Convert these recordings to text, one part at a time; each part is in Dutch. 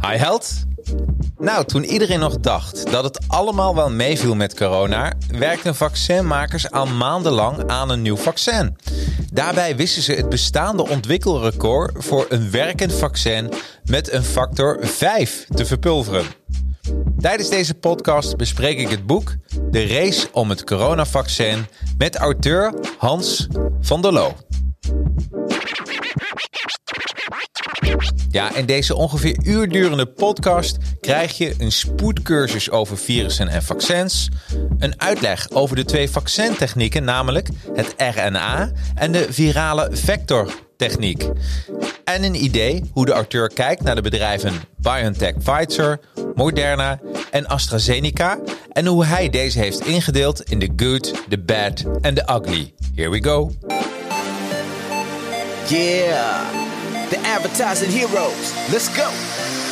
Hi held. Nou, toen iedereen nog dacht dat het allemaal wel meeviel met corona, werkten vaccinmakers al maandenlang aan een nieuw vaccin. Daarbij wisten ze het bestaande ontwikkelrecord voor een werkend vaccin met een factor 5 te verpulveren. Tijdens deze podcast bespreek ik het boek De Race om het coronavaccin met auteur Hans van der Loo. Ja, in deze ongeveer uurdurende podcast krijg je een spoedcursus over virussen en vaccins, een uitleg over de twee vaccintechnieken, namelijk het RNA en de virale vectortechniek. En een idee hoe de auteur kijkt naar de bedrijven BioNTech Pfizer, Moderna en AstraZeneca en hoe hij deze heeft ingedeeld in de good, the bad en de ugly. Here we go. Yeah. The advertising heroes. Let's go.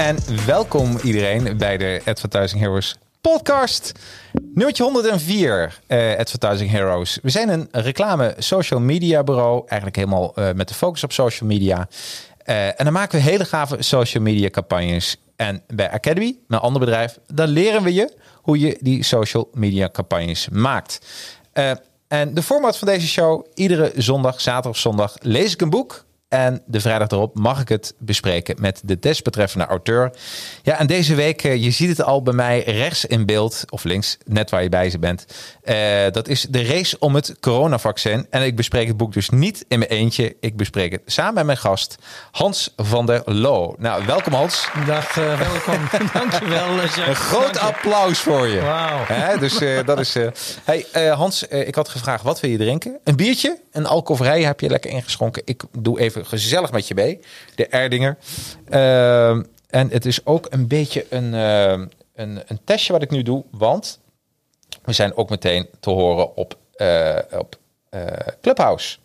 En welkom iedereen bij de Advertising Heroes podcast. Nummertje 104, uh, Advertising Heroes. We zijn een reclame social media bureau. Eigenlijk helemaal uh, met de focus op social media. Uh, en dan maken we hele gave social media campagnes. En bij Academy, mijn ander bedrijf, dan leren we je hoe je die social media campagnes maakt. en de format van deze show, iedere zondag, zaterdag of zondag, lees ik een boek en de vrijdag erop mag ik het bespreken met de desbetreffende auteur. Ja, en deze week, eh, je ziet het al bij mij rechts in beeld, of links, net waar je bij ze bent. Uh, dat is de race om het coronavaccin. En ik bespreek het boek dus niet in mijn eentje. Ik bespreek het samen met mijn gast, Hans van der Loo. Nou, welkom Hans. Dag, uh, welkom. Dankjewel. Jacques. Een groot applaus voor je. Wauw. Dus dat is... hey, Hans, ik had gevraagd, wat wil je drinken? Een biertje? Een alcoholvrij heb je lekker ingeschonken. Ik doe even gezellig met je mee. De Erdinger. Uh, en het is ook een beetje een, uh, een, een testje wat ik nu doe. Want we zijn ook meteen te horen op, uh, op Clubhouse.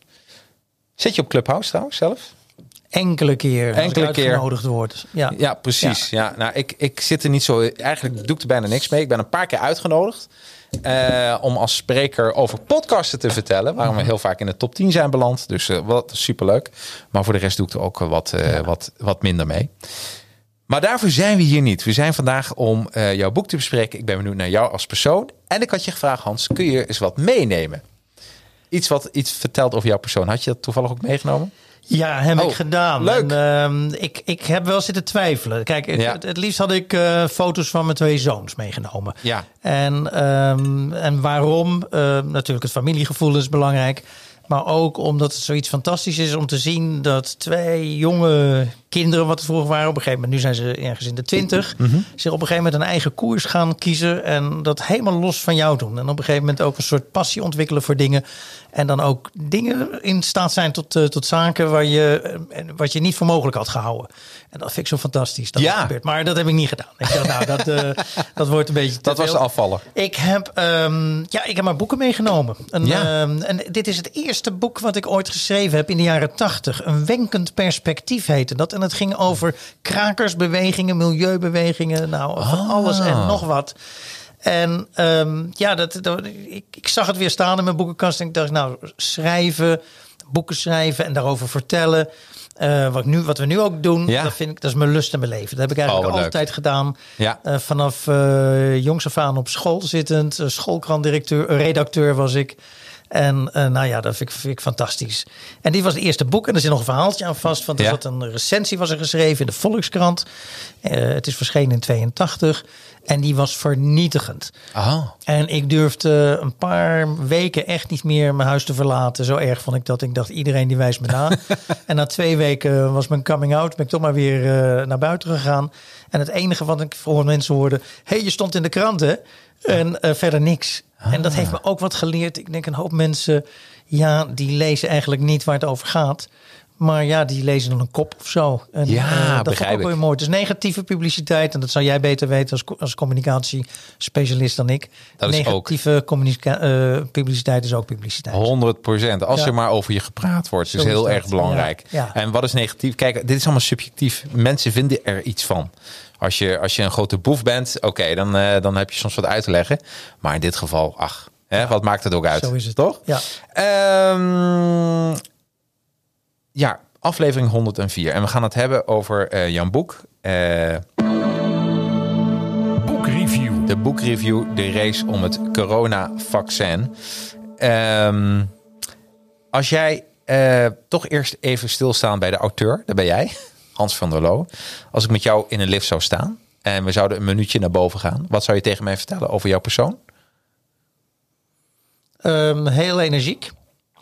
Zit je op Clubhouse trouwens zelf? Enkele keer. Enkele keer. Genodigd wordt. Ja, ja precies. Ja. ja. nou, ik, ik zit er niet zo. Eigenlijk doe ik er bijna niks mee. Ik ben een paar keer uitgenodigd. Uh, om als spreker over podcasten te vertellen. Waarom we heel vaak in de top 10 zijn beland. Dus uh, wat superleuk. Maar voor de rest doe ik er ook wat, ja. wat, wat minder mee. Maar daarvoor zijn we hier niet. We zijn vandaag om jouw boek te bespreken. Ik ben benieuwd naar jou als persoon. En ik had je gevraagd, Hans, kun je eens wat meenemen? Iets wat iets vertelt over jouw persoon. Had je dat toevallig ook meegenomen? Ja, heb oh, ik gedaan. Leuk. En, uh, ik, ik heb wel zitten twijfelen. Kijk, het, Ja. het, het liefst had ik uh, foto's van mijn twee zoons meegenomen. Ja. En, um, en waarom? Uh, natuurlijk, het familiegevoel is belangrijk. Maar ook omdat het zoiets fantastisch is om te zien dat twee jonge kinderen, wat het vroeger waren, op een gegeven moment, nu zijn ze ergens in de twintig, Mhm. zich op een gegeven moment een eigen koers gaan kiezen en dat helemaal los van jou doen. En op een gegeven moment ook een soort passie ontwikkelen voor dingen. En dan ook dingen in staat zijn tot, uh, tot zaken waar je, uh, wat je niet voor mogelijk had gehouden. En dat vind ik zo fantastisch. Dat Ja. gebeurt. Maar dat heb ik niet gedaan. Ik dacht, nou, dat, uh, dat wordt een beetje. Dat was de afvaller. Ik heb, um, ja, ik heb maar boeken meegenomen. Een, Ja. um, en dit is het eerste boek wat ik ooit geschreven heb in de jaren tachtig. Een wenkend perspectief heette dat. En het ging over krakersbewegingen, milieubewegingen. Nou, van Ah. alles en nog wat. En um, ja, dat, dat, ik, ik zag het weer staan in mijn boekenkast. En ik dacht, nou, schrijven, boeken schrijven en daarover vertellen. Uh, wat, nu, wat we nu ook doen, Ja. dat, vind ik, dat is mijn lust en mijn leven. Dat heb ik eigenlijk Oh, wat altijd gedaan. Ja. Uh, vanaf uh, jongs af aan op school zittend. Schoolkrantdirecteur, redacteur was ik. En eh, nou ja, dat vind ik, vind ik fantastisch. En dit was het eerste boek. En er zit nog een verhaaltje aan vast. Want er Ja. zat een recensie was er geschreven in de Volkskrant. Eh, het is verschenen in 82. En die was vernietigend. Oh. En ik durfde een paar weken echt niet meer mijn huis te verlaten. Zo erg vond ik dat. Ik dacht, iedereen die wijst me na. en na twee weken was mijn coming out. Ben ik toch maar weer eh, naar buiten gegaan. En het enige wat ik voor mensen hoorde... hey, je stond in de krant, hè? En eh, verder niks. En dat heeft me ook wat geleerd. Ik denk, een hoop mensen... ja, die lezen eigenlijk niet waar het over gaat... Maar ja, die lezen dan een kop of zo. En, Ja, eh, dat vond ik begrijp ook weer mooi. Dus negatieve publiciteit, en dat zou jij beter weten als, als communicatiespecialist dan ik. Dat is ook- negatieve eh, publiciteit is ook publiciteit. 100 procent. Als Ja. er maar over je gepraat wordt, Zo is heel erg belangrijk. Ja. Ja. En wat is negatief? Kijk, dit is allemaal subjectief. Mensen vinden er iets van. Als je, als je een grote boef bent, oké, dan, eh, dan heb je soms wat uit te leggen. Maar in dit geval, ach, hè, wat maakt het ook uit? Zo is het. Toch? Ja. Ehm, ja, aflevering 104. En we gaan het hebben over eh, Jan Boek. eh, Boekreview. de boekreview, de race om het coronavaccin. Ehm als jij eh, toch eerst even stilstaan bij de auteur, daar ben jij, Hans van der Loo. Als ik met jou in een lift zou staan en we zouden een minuutje naar boven gaan, wat zou je tegen mij vertellen over jouw persoon? Ehm, heel energiek,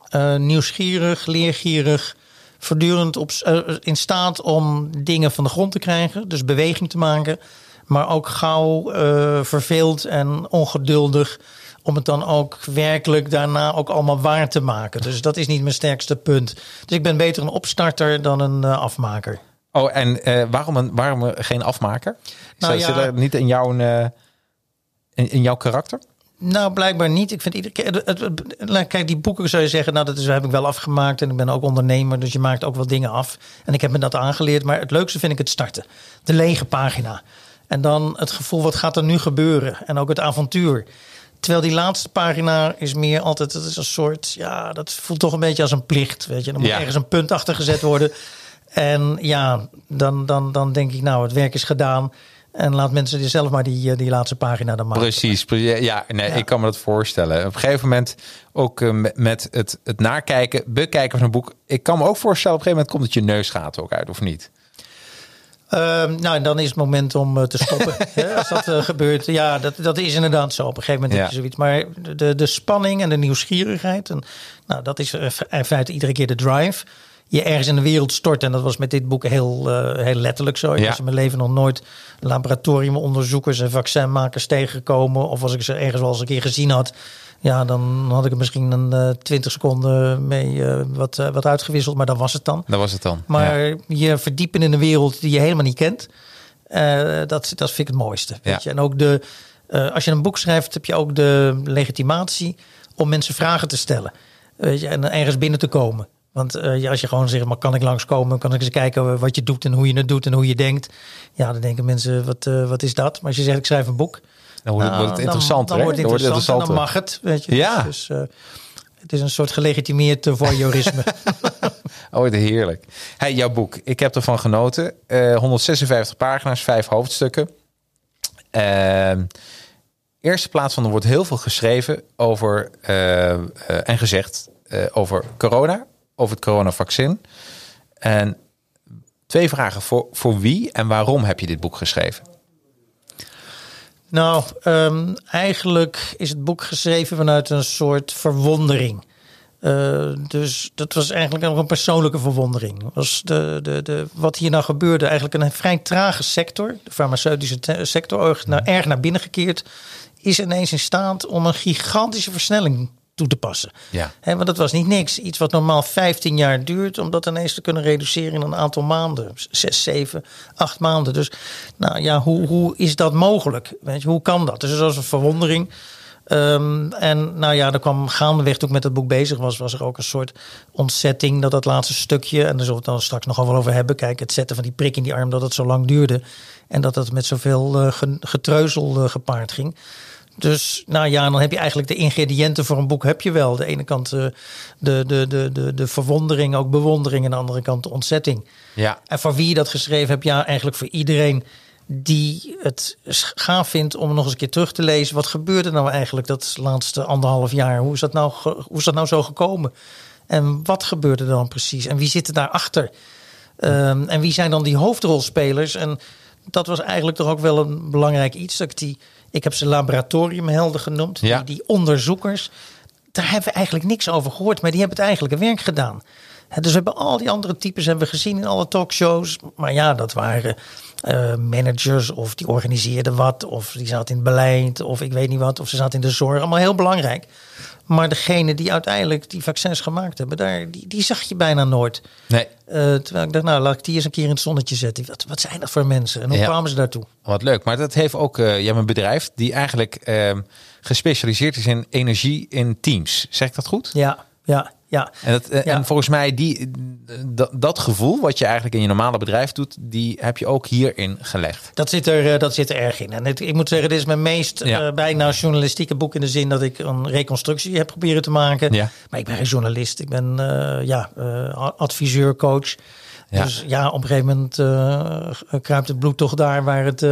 eh, nieuwsgierig, leergierig, voortdurend op, eh, in staat om dingen van de grond te krijgen, dus beweging te maken, maar ook gauw eh, verveeld en ongeduldig om het dan ook werkelijk daarna ook allemaal waar te maken. Dus dat is niet mijn sterkste punt. Dus ik ben beter een opstarter dan een afmaker. Oh, en eh, waarom, een, waarom geen afmaker? Nou Zit ja. er niet in jouw, eh, in, in jouw karakter? Nou, blijkbaar niet. Ik vind iedere keer. Het- kijk, die boeken zou je zeggen, nou, dat is, heb ik wel afgemaakt. En ik ben ook ondernemer, dus je maakt ook wel dingen af. En ik heb me dat aangeleerd. Maar het leukste vind ik het starten. De lege pagina. En dan het gevoel, wat gaat er nu gebeuren? En ook het avontuur. Terwijl die laatste pagina is meer altijd, het is een soort, ja, dat voelt toch een beetje als een plicht. Weet je, dan moet Ja. ergens een punt achter gezet worden. En ja, dan, dan, dan denk ik, nou, het werk is gedaan. En laat mensen die zelf maar die, eh, die laatste pagina dan maken. Precies. pre- Ja, nee, Ja. ik kan me dat voorstellen. Op een gegeven moment ook eh, met- het, het nakijken, bekijken van een boek. Ik kan me ook voorstellen, op een gegeven moment komt het je neusgaten ook uit, of niet? Ehm, nou, en dan is het moment om eh, te stoppen. als dat gebeurt. Ja, dat, dat is inderdaad zo. Op een gegeven moment heb je Ja. zoiets. Maar de, de spanning en de nieuwsgierigheid. En, nou, dat is in feite iedere keer de drive. Je ergens in de wereld stort. En dat was met dit boek heel, eh, heel letterlijk zo. Ik Ja. was in mijn leven nog nooit laboratoriumonderzoekers en vaccinmakers tegengekomen. Of als ik ze ergens wel eens een keer gezien had. Ja, dan had ik er misschien een eh, 20 seconden mee eh, wat, wat uitgewisseld. Maar dat was het dan. Dat was het dan. Maar Ja. je verdiepen in een wereld die je helemaal niet kent. dat, dat vind ik het mooiste. Weet Ja. je? En ook de, als je een boek schrijft, heb je ook de legitimatie om mensen vragen te stellen. Weet je, en ergens binnen te komen. Want eh, ja, als je gewoon zegt, maar kan ik langskomen? Kan ik eens kijken wat je doet en hoe je het doet en hoe je denkt? Ja, dan denken mensen, wat, eh, wat is dat? Maar als je zegt, ik schrijf een boek. Dan wordt, nou, het dan- interessanter. Dan, wordt het Dan interessant en dan mag het. Weet je. Ja. Dus, dus, eh, het is een soort gelegitimeerd voyeurisme. Oh, heerlijk. Hey, jouw boek. Ik heb ervan genoten. Eh 156 pagina's, vijf hoofdstukken. Ehm eerste plaats van er wordt heel veel geschreven over en gezegd over corona, over het coronavaccin. En twee vragen voor, voor wie en waarom heb je dit boek geschreven? Nou, ehm, eigenlijk is het boek geschreven vanuit een soort verwondering. Eh, dus dat was eigenlijk nog een persoonlijke verwondering. Was de, de, de, wat hier nou gebeurde, eigenlijk een vrij trage sector, de farmaceutische sector, erg naar, erg naar binnen gekeerd, is ineens in staat om een gigantische versnelling toe te passen. Ja. Want dat was niet niks. Iets wat normaal 15 jaar duurt, om dat ineens te kunnen reduceren in een aantal maanden. Zes, zeven, acht maanden. Dus nou ja, hoe, hoe is dat mogelijk? Weet je, hoe kan dat? Dus dat was een verwondering. Ehm, en nou ja, er kwam gaandeweg toen ik met het boek bezig was, was er ook een soort ontzetting dat dat laatste stukje, en daar zullen we het dan straks nog wel over hebben, kijk, het zetten van die prik in die arm, dat het zo lang duurde en dat het met zoveel eh, ge- getreuzel eh, gepaard ging. Dus nou ja, dan heb je eigenlijk de ingrediënten voor een boek heb je wel. De ene kant eh, de, de, de, de, de verwondering, ook bewondering. En aan de andere kant de ontzetting. Ja. En voor wie je dat geschreven hebt, ja, eigenlijk voor iedereen die het gaaf vindt om nog eens een keer terug te lezen. Wat gebeurde nou eigenlijk dat laatste anderhalf jaar? Hoe is dat nou, hoe is dat nou zo gekomen? En wat gebeurde er dan precies? En wie zit er daarachter? Ehm en wie zijn dan die hoofdrolspelers? En dat was eigenlijk toch ook wel een belangrijk iets. Dat ik, die, ik heb ze laboratoriumhelden genoemd. Ja. Die, die onderzoekers. Daar hebben we eigenlijk niks over gehoord. Maar die hebben het eigenlijke werk gedaan. Dus we hebben al die andere types hebben we gezien in alle talkshows. Maar ja, dat waren eh, managers of die organiseerden wat. Of die zaten in het beleid of ik weet niet wat. Of ze zaten in de zorg. Allemaal heel belangrijk. Maar degene die uiteindelijk die vaccins gemaakt hebben, daar, die, die zag je bijna nooit. Nee, Eh, terwijl ik dacht, nou laat ik die eens een keer in het zonnetje zetten. Wat, wat zijn dat voor mensen en hoe Ja. kwamen ze daartoe? wat leuk. Maar dat heeft ook, eh je hebt een bedrijf die eigenlijk ehm, gespecialiseerd is in energie in teams. Zeg ik dat goed? Ja, ja, ja. En, dat, Ja. en volgens mij, die, dat, dat gevoel wat je eigenlijk in je normale bedrijf doet, die heb je ook hierin gelegd. Dat zit, er, eh, dat zit er erg in. En het, ik moet zeggen, dit is mijn meest Ja. eh, bijna journalistieke boek in de zin dat ik een reconstructie heb proberen te maken. Ja. Maar ik ben geen journalist. Ik ben eh, ja, adviseur, coach. Ja. Dus ja, op een gegeven moment eh, kruipt het bloed toch daar waar het,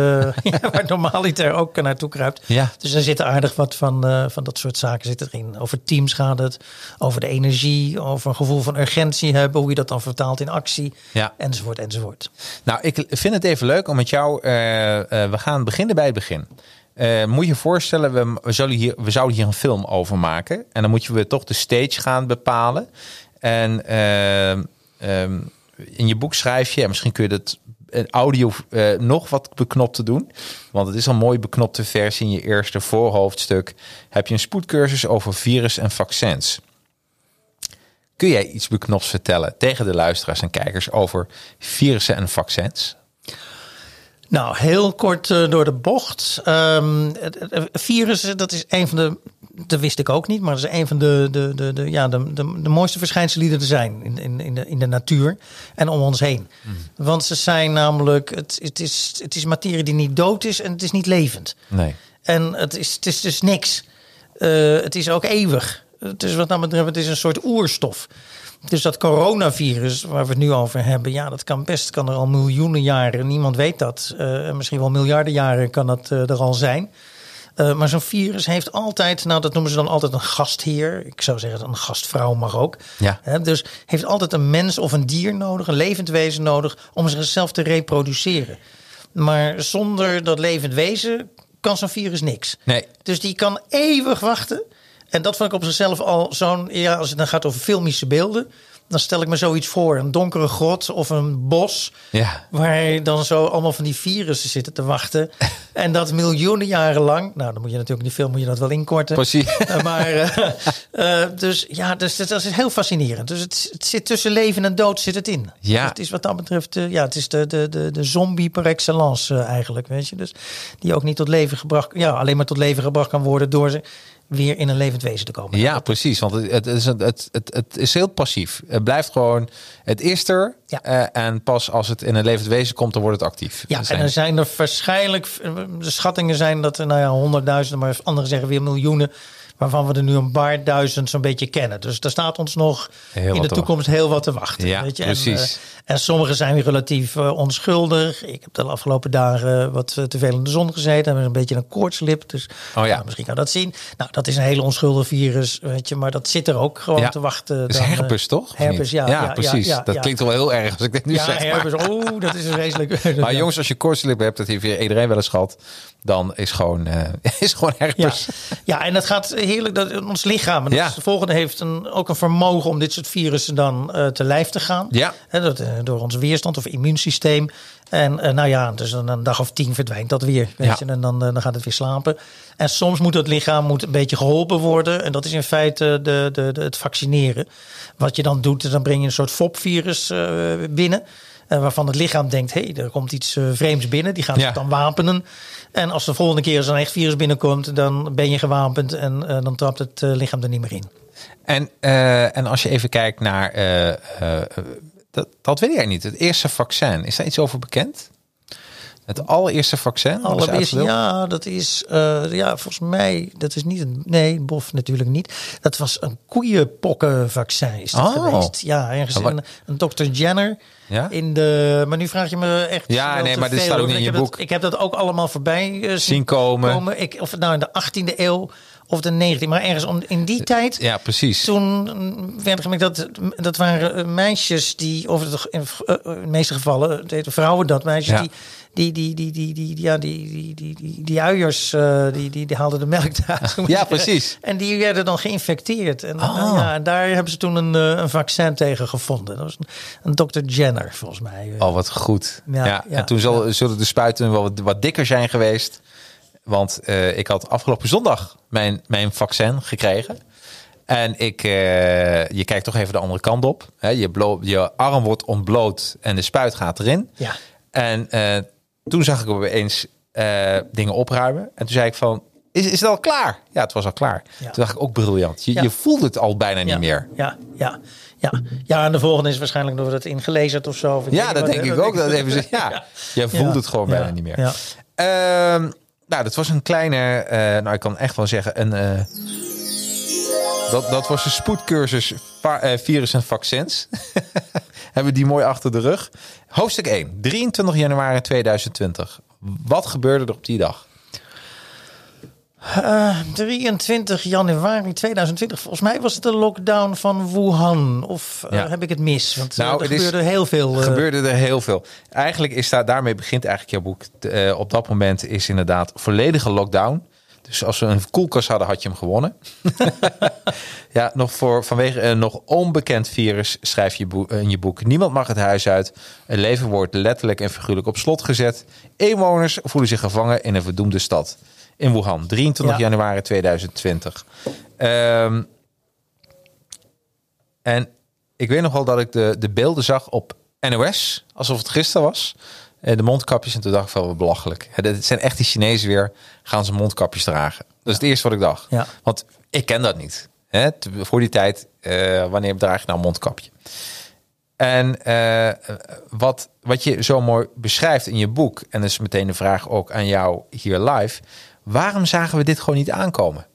ja, waar normaliter ook naartoe kruipt. Ja. Dus er zit aardig wat van, eh, van dat soort zaken zit erin. Over teams gaat het, over de energie, over een gevoel van urgentie hebben, hoe je dat dan vertaalt in actie, Ja. enzovoort, enzovoort. Nou, ik vind het even leuk om met jou. we gaan beginnen bij het begin. Moet je je voorstellen, we, we, zullen hier, we zouden hier een film over maken. En dan moet je weer toch de stage gaan bepalen. En eh, ehm, in je boek schrijf je, en misschien kun je dat in audio eh, nog wat beknopt te doen. Want het is al mooi beknopte versie. In je eerste voorhoofdstuk heb je een spoedcursus over virus en vaccins. Kun jij iets beknops vertellen tegen de luisteraars en kijkers over virussen en vaccins? Nou, heel kort eh, door de bocht. Ehm, het- het virussen, dat is een van de. Dat wist ik ook niet, maar dat is een van de, de, de, de, ja, de, de, de mooiste verschijnselen die er zijn in, in, in, de, in de natuur en om ons heen. Want ze zijn namelijk. Het, het, is, het is materie die niet dood is en het is niet levend. Nee. En het is, het is dus niks. Eh, het is ook eeuwig. Het is wat dat betreft, het is een soort oerstof. Dus dat coronavirus waar we het nu over hebben, ja, dat kan best, kan er al miljoenen jaren, niemand weet dat. En misschien wel miljarden jaren kan dat eh, er al zijn. Eh, maar zo'n virus heeft altijd, nou dat noemen ze dan altijd een gastheer. Ik zou zeggen een gastvrouw mag ook. Ja. Dus heeft altijd een mens of een dier nodig, een levend wezen nodig om zichzelf te reproduceren. Maar zonder dat levend wezen kan zo'n virus niks. Nee. Dus die kan eeuwig wachten. En dat vond ik op zichzelf al zo'n. Ja, als het dan gaat over filmische beelden. Dan stel ik me zoiets voor: een donkere grot of een bos. Ja. Waar dan zo allemaal van die virussen zitten te wachten. en dat miljoenen jaren lang. Nou, dan moet je natuurlijk in die film moet je dat wel inkorten. Precies. Eh, maar, eh, eh, dus ja, dus, dat is heel fascinerend. Dus het, het zit tussen leven en dood zit het in. Ja. Dus het is wat dat betreft, ja, het is de, de, de, de zombie par excellence eigenlijk, weet je. Dus die ook niet tot leven gebracht, ja, alleen maar tot leven gebracht kan worden door ze weer in een levend wezen te komen. Ja, precies. Want het, het, is, het, het, het is heel passief. Het blijft gewoon, het is er. Ja. eh, en pas als het in een levend wezen komt, dan wordt het actief. Ja, en er zijn er waarschijnlijk, de schattingen zijn dat er nou ja, honderdduizenden, maar anderen zeggen weer miljoenen, waarvan we er nu een paar duizend zo'n beetje kennen. Dus daar staat ons nog Heel in de toekomst heel wat te wachten. Ja, weet je? precies. En, eh, en sommige zijn weer relatief eh, onschuldig. Ik heb de afgelopen dagen wat eh, te veel in de zon gezeten, en een beetje een koortslip. Dus Oh ja. nou, misschien kan dat zien. Nou, dat is een hele onschuldig virus, weet je, maar dat zit er ook gewoon Ja. te wachten. Is dan, eh, herpes, toch? Herpes, ja, ja, ja, precies. ja, dat ja. klinkt wel heel erg als ik dit nu Ja, zeg. maar- herpes. Oeh, dat is vreselijk. Maar jongens, als je koortslip hebt, dat heeft iedereen wel eens gehad. Dan is gewoon, is gewoon Ja, herpes. ja, en dat gaat heerlijk. Dat, ons lichaam, en dat Ja. is de volgende, heeft een, ook een vermogen om dit soort virussen dan eh, te lijf te gaan. Ja. Dat, eh, door ons weerstand of immuunsysteem. En eh, nou ja, dus dan een dag of tien verdwijnt dat weer. Weet Ja. je, en dan, dan gaat het weer slapen. En soms moet het lichaam moet een beetje geholpen worden. En dat is in feite de, de, de, het vaccineren. Wat je dan doet, is dan breng je een soort FOP-virus eh, binnen. Eh, waarvan het lichaam denkt, hé, hey, er komt iets eh, vreemds binnen. Die gaat Ja. zich dan wapenen. En als de volgende keer zo'n echt virus binnenkomt, dan ben je gewapend. En eh, dan trapt het lichaam er niet meer in. En, en als je even kijkt naar, dat, dat weet ik niet. Het eerste vaccin, is daar iets over bekend? Het allereerste vaccin? dat was Allereerst, uitgedeeld? ja, dat is, eh, ja, volgens mij, dat is niet een, nee, bof natuurlijk niet. Dat was een koeienpokkenvaccin is dat Oh. geweest. Ja, ergens een, een Dr. Jenner Ja? in de, maar nu vraag je me echt. Ja, nee, maar dit staat ook in je boek. Dat, ik heb dat ook allemaal voorbij eh, zien Zien komen. Ik, of het nou in de 18e eeuw of de 19e, maar ergens om, in die tijd. Ja, precies. Toen mm, werd gemerkt dat dat waren eh, meisjes die, over het, in, eh, de meeste gevallen, het heette vrouwen dat, meisjes Ja. die, die, die, die, die, die, die, ja, die, die, die, die, die uiers, eh, die, die, die haalden de melk eruit. Ja, precies. En die werden dan geïnfecteerd. En, Ah. nou ja, en daar hebben ze toen een, eh, een vaccin tegen gevonden. Dat was een, een Dr. Jenner, volgens mij. Oh, wat goed. Ja, Ja, ja, en toen zal, zullen de spuiten wel wat, wat dikker zijn geweest. Want eh, ik had afgelopen zondag mijn, mijn vaccin gekregen. En ik, eh, je kijkt toch even de andere kant op. Hè? Je, blo- je arm wordt ontbloot en de spuit gaat erin. Ja. En eh, toen zag ik opeens dingen opruimen. En toen zei ik van, is, is het al klaar? Ja, het was al klaar. Ja. Toen dacht ik ook briljant. Je, Ja. je voelt het al bijna ja, niet meer. Ja, ja, ja. ja, en de volgende is waarschijnlijk door het ingelezen of zo. Of Ja, dat denk ik ook. Dat even ja, je voelt het gewoon bijna niet meer. Ja. Ehm, nou, dat was een kleine, eh, nou ik kan echt wel zeggen, een, eh, dat, dat was een spoedcursus eh, virus en vaccins. Hebben die mooi achter de rug. Hoofdstuk 1, 23 januari 2020. Wat gebeurde er op die dag? Eh, 23 januari 2020. Volgens mij was het de lockdown van Wuhan. Of eh, Ja. heb ik het mis? Want Nou, nou, er is- gebeurde heel veel. eh, gebeurde er heel veel. Eigenlijk is daar, daarmee begint eigenlijk jouw boek. Eh, op dat moment is inderdaad volledige lockdown. Dus als we een koelkast hadden, had je hem gewonnen. ja, nog voor, vanwege een nog onbekend virus schrijf je boek, in je boek. Niemand mag het huis uit. Het leven wordt letterlijk en figuurlijk op slot gezet. Inwoners voelen zich gevangen in een verdoemde stad. In Wuhan, 23 Ja. januari 2020. Ehm, en ik weet nog wel dat ik de, de beelden zag op NOS, alsof het gisteren was. Eh, De mondkapjes en toen dacht ik van wat belachelijk. Het zijn echt die Chinezen weer, gaan ze mondkapjes dragen. Dat is het eerste wat ik dacht. Ja. Want ik ken dat niet. Hè? Voor die tijd, eh, wanneer draag je nou een mondkapje? En eh, wat, wat je zo mooi beschrijft in je boek, en dat is meteen de vraag ook aan jou hier live. Waarom zagen we dit gewoon niet aankomen?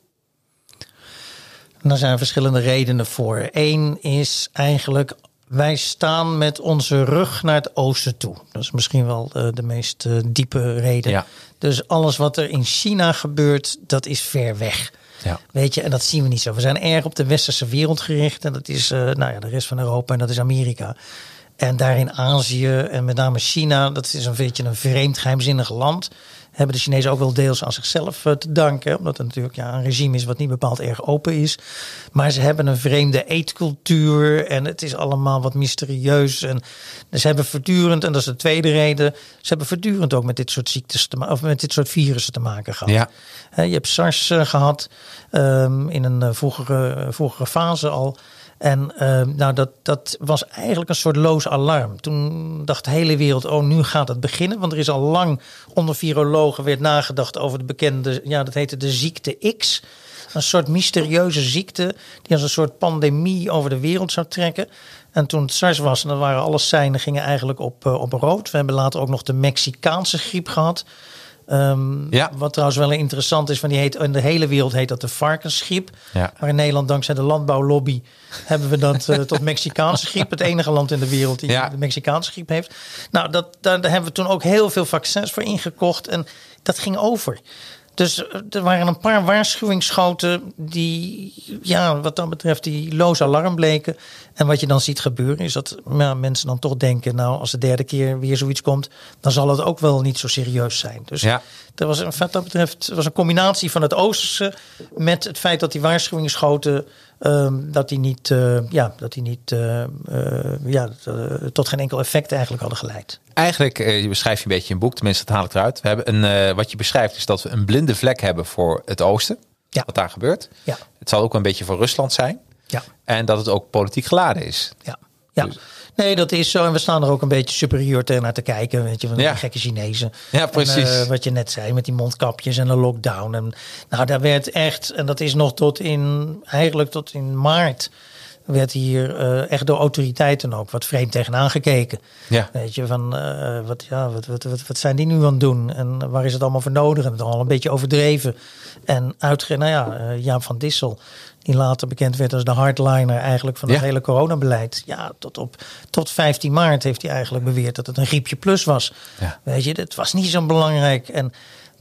Daar zijn verschillende redenen voor. Eén is eigenlijk, wij staan met onze rug naar het oosten toe. Dat is misschien wel de, de meest eh, diepe reden. Ja. Dus alles wat er in China gebeurt, dat is ver weg. Ja. Weet je, en dat zien we niet zo. We zijn erg op de westerse wereld gericht. En dat is eh, nou ja, de rest van Europa en dat is Amerika. En daar in Azië en met name China, dat is een beetje een vreemd, geheimzinnig land. Hebben de Chinezen ook wel deels aan zichzelf eh, te danken. Omdat het natuurlijk ja, een regime is wat niet bepaald erg open is. Maar ze hebben een vreemde eetcultuur. En het is allemaal wat mysterieus. En dus ze hebben voortdurend, en dat is de tweede reden. Ze hebben voortdurend ook met dit soort ziektes te maken, of met dit soort virussen te maken gehad. Ja. Je hebt SARS eh, gehad ehm, in een eh, vroegere, vroegere fase al. En ehm, nou, dat, dat was eigenlijk een soort loos alarm. Toen dacht de hele wereld, oh, nu gaat het beginnen. Want er is al lang onder virologen werd nagedacht over de bekende, ja, dat heette de ziekte X. Een soort mysterieuze ziekte die als een soort pandemie over de wereld zou trekken. En toen het SARS was, en dan waren alle seinen gingen eigenlijk op, eh, op rood. We hebben later ook nog de Mexicaanse griep gehad. Ehm, Ja. Wat trouwens wel interessant is, van die heet, in de hele wereld heet dat de varkensgriep. Ja. Maar in Nederland, dankzij de landbouwlobby, hebben we dat eh, tot Mexicaanse griep. Het enige land in de wereld die Ja. de Mexicaanse griep heeft. Nou, dat, daar, daar hebben we toen ook heel veel vaccins voor ingekocht. En dat ging over. Dus eh, er waren een paar waarschuwingsschoten die, ja, wat dat betreft, die loos alarm bleken. En wat je dan ziet gebeuren is dat mensen dan toch denken, nou, als de derde keer weer zoiets komt, dan zal het ook wel niet zo serieus zijn. Dus Ja. er was, wat dat betreft, was een combinatie van het Oosterse met het feit dat die waarschuwingsschoten, ehm, dat die niet, eh, ja, dat die niet eh, eh, ja, tot geen enkel effect eigenlijk hadden geleid. Eigenlijk, je beschrijft je een beetje in je boek, tenminste dat haal ik eruit. We hebben een, wat je beschrijft is dat we een blinde vlek hebben voor het oosten. Ja. Wat daar gebeurt. Ja. Het zal ook een beetje voor Rusland zijn. Ja. En dat het ook politiek geladen is. Ja, ja. Dus- Nee, dat is zo. En we staan er ook een beetje superieur tegen naar te kijken. Weet je, van Ja. die gekke Chinezen. Ja, En, precies. eh, wat je net zei met die mondkapjes en de lockdown. En, nou, daar werd echt, en dat is nog tot in, eigenlijk tot in maart, werd hier eh, echt door autoriteiten ook wat vreemd tegenaan gekeken. Ja. Weet je, van eh, wat, ja, wat, wat, wat, wat zijn die nu aan het doen? En waar is het allemaal voor nodig? En het al een beetje overdreven. En uitge, nou ja, eh, Jaap van Dissel, die later bekend werd als de hardliner eigenlijk van het Ja. hele coronabeleid. Ja, tot, op, tot 15 maart heeft hij eigenlijk beweerd dat het een griepje plus was. Ja. Weet je, het was niet zo belangrijk. En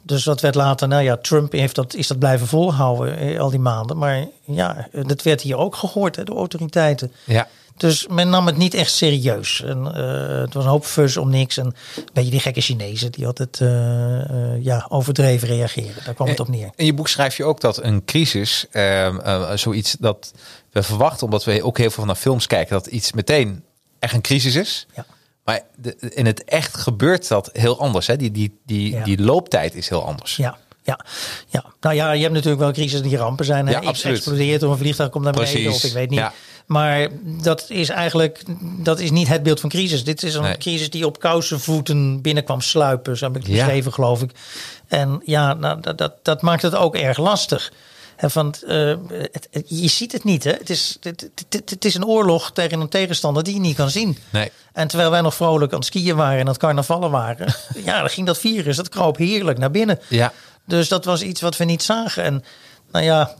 dus dat werd later, nou ja, Trump heeft dat, is dat blijven volhouden eh, al die maanden. Maar ja, dat werd hier ook gehoord hè, door autoriteiten. Ja. Dus men nam het niet echt serieus. En, eh, het was een hoop fus om niks. En een beetje die gekke Chinezen die altijd eh, ja, overdreven reageren. Daar kwam het op neer. In je boek schrijf je ook dat een crisis, ehm, eh, zoiets dat we verwachten, omdat we ook heel veel naar films kijken, dat iets meteen echt een crisis is. Ja. Maar de, in het echt gebeurt dat heel anders. Hè? Die, die, die, Ja. die looptijd is heel anders. Ja, ja, ja. Nou ja, je hebt natuurlijk wel crisis die rampen zijn. Hè? Ja, Iets absoluut. explodeert of een vliegtuig komt naar beneden of ik weet niet. ja. Maar dat is eigenlijk dat is niet het beeld van crisis. Dit is een Nee. crisis die op kousenvoeten binnenkwam sluipen. Zo heb ik het Ja. geloof ik. En ja, nou, dat, dat, dat maakt het ook erg lastig. Want eh, het, het- je ziet het niet. Hè? Het, is, het is een oorlog tegen een tegenstander die je niet kan zien. Nee. En terwijl wij nog vrolijk aan het skiën waren en aan het carnavallen waren, ja, dan ging dat virus, dat kroop heerlijk naar binnen. Ja. Dus dat was iets wat we niet zagen. En nou ja,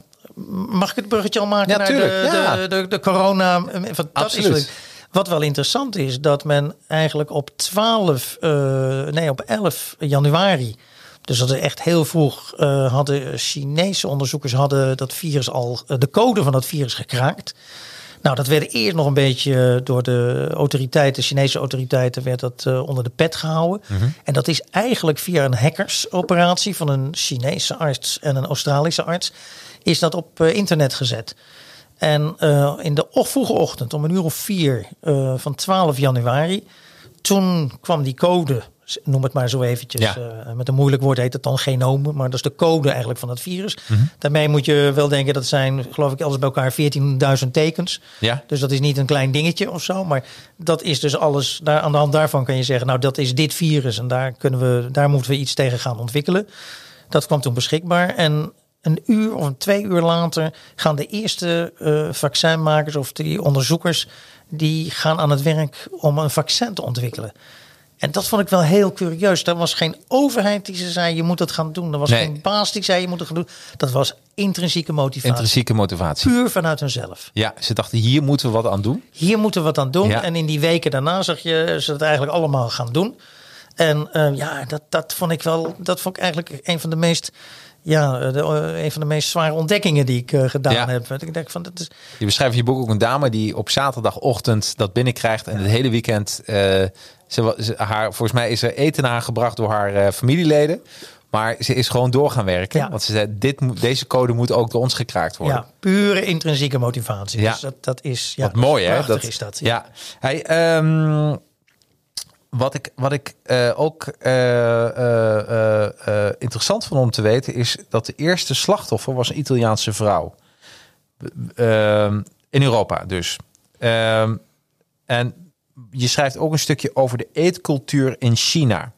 mag ik het bruggetje al maken Ja, naar tuurlijk, de, ja. de, de, de corona? Dat Absoluut. Is, wat wel interessant is, dat men eigenlijk op 12, eh, nee op 11 januari, dus dat is echt heel vroeg, eh, hadden Chinese onderzoekers hadden dat virus al, eh, de code van dat virus gekraakt. Nou, dat werd eerst nog een beetje door de autoriteiten, Chinese autoriteiten, werd dat onder de pet gehouden. En dat is eigenlijk via een hackersoperatie van een Chinese arts en een Australische arts, is dat op eh, internet gezet. En eh, in de vroege ochtend, om een uur of vier eh, van 12 januari, toen kwam die code, noem het maar zo eventjes, Ja. met een moeilijk woord heet het dan genome, maar dat is de code eigenlijk van het virus. Mhm. Daarmee moet je wel denken, dat zijn geloof ik alles bij elkaar 14.000 tekens. Ja. Dus dat is niet een klein dingetje of zo, maar dat is dus alles, daar, aan de hand daarvan kan je zeggen, nou dat is dit virus en daar, kunnen we, daar moeten we iets tegen gaan ontwikkelen. Dat kwam toen beschikbaar en een uur of twee uur later gaan de eerste eh, vaccinmakers of die onderzoekers, die gaan aan het werk om een vaccin te ontwikkelen. En dat vond ik wel heel curieus. Er was geen overheid die ze zei je moet het gaan doen. Er was Nee. geen baas die zei je moet het gaan doen. Dat was intrinsieke motivatie. Intrinsieke motivatie. Puur vanuit hunzelf. Ja, ze dachten hier moeten we wat aan doen. Hier moeten we wat aan doen. Ja. En in die weken daarna zag je ze het eigenlijk allemaal gaan doen. En eh, ja, dat, dat vond ik wel, dat vond ik eigenlijk een van de meest, ja, de, eh, een van de meest zware ontdekkingen die ik eh, gedaan Ja. heb. Ik denk van, dat is, Je beschrijft in je boek ook een dame die op zaterdagochtend dat binnenkrijgt en het hele weekend eh, ze, haar volgens mij is er eten naar haar gebracht door haar eh, familieleden, maar ze is gewoon door gaan werken, Ja. want ze zei dit moet, deze code moet ook door ons gekraakt worden. ja, pure intrinsieke motivatie. Ja. Dus dat, dat is, ja, Wat mooi hè? prachtig is dat. Ja. Hey, ehm, wat ik, wat ik eh, ook eh, eh, interessant vond om te weten is dat de eerste slachtoffer was een Italiaanse vrouw. Ehm, in Europa dus. Ehm, en je schrijft ook een stukje over de eetcultuur in China.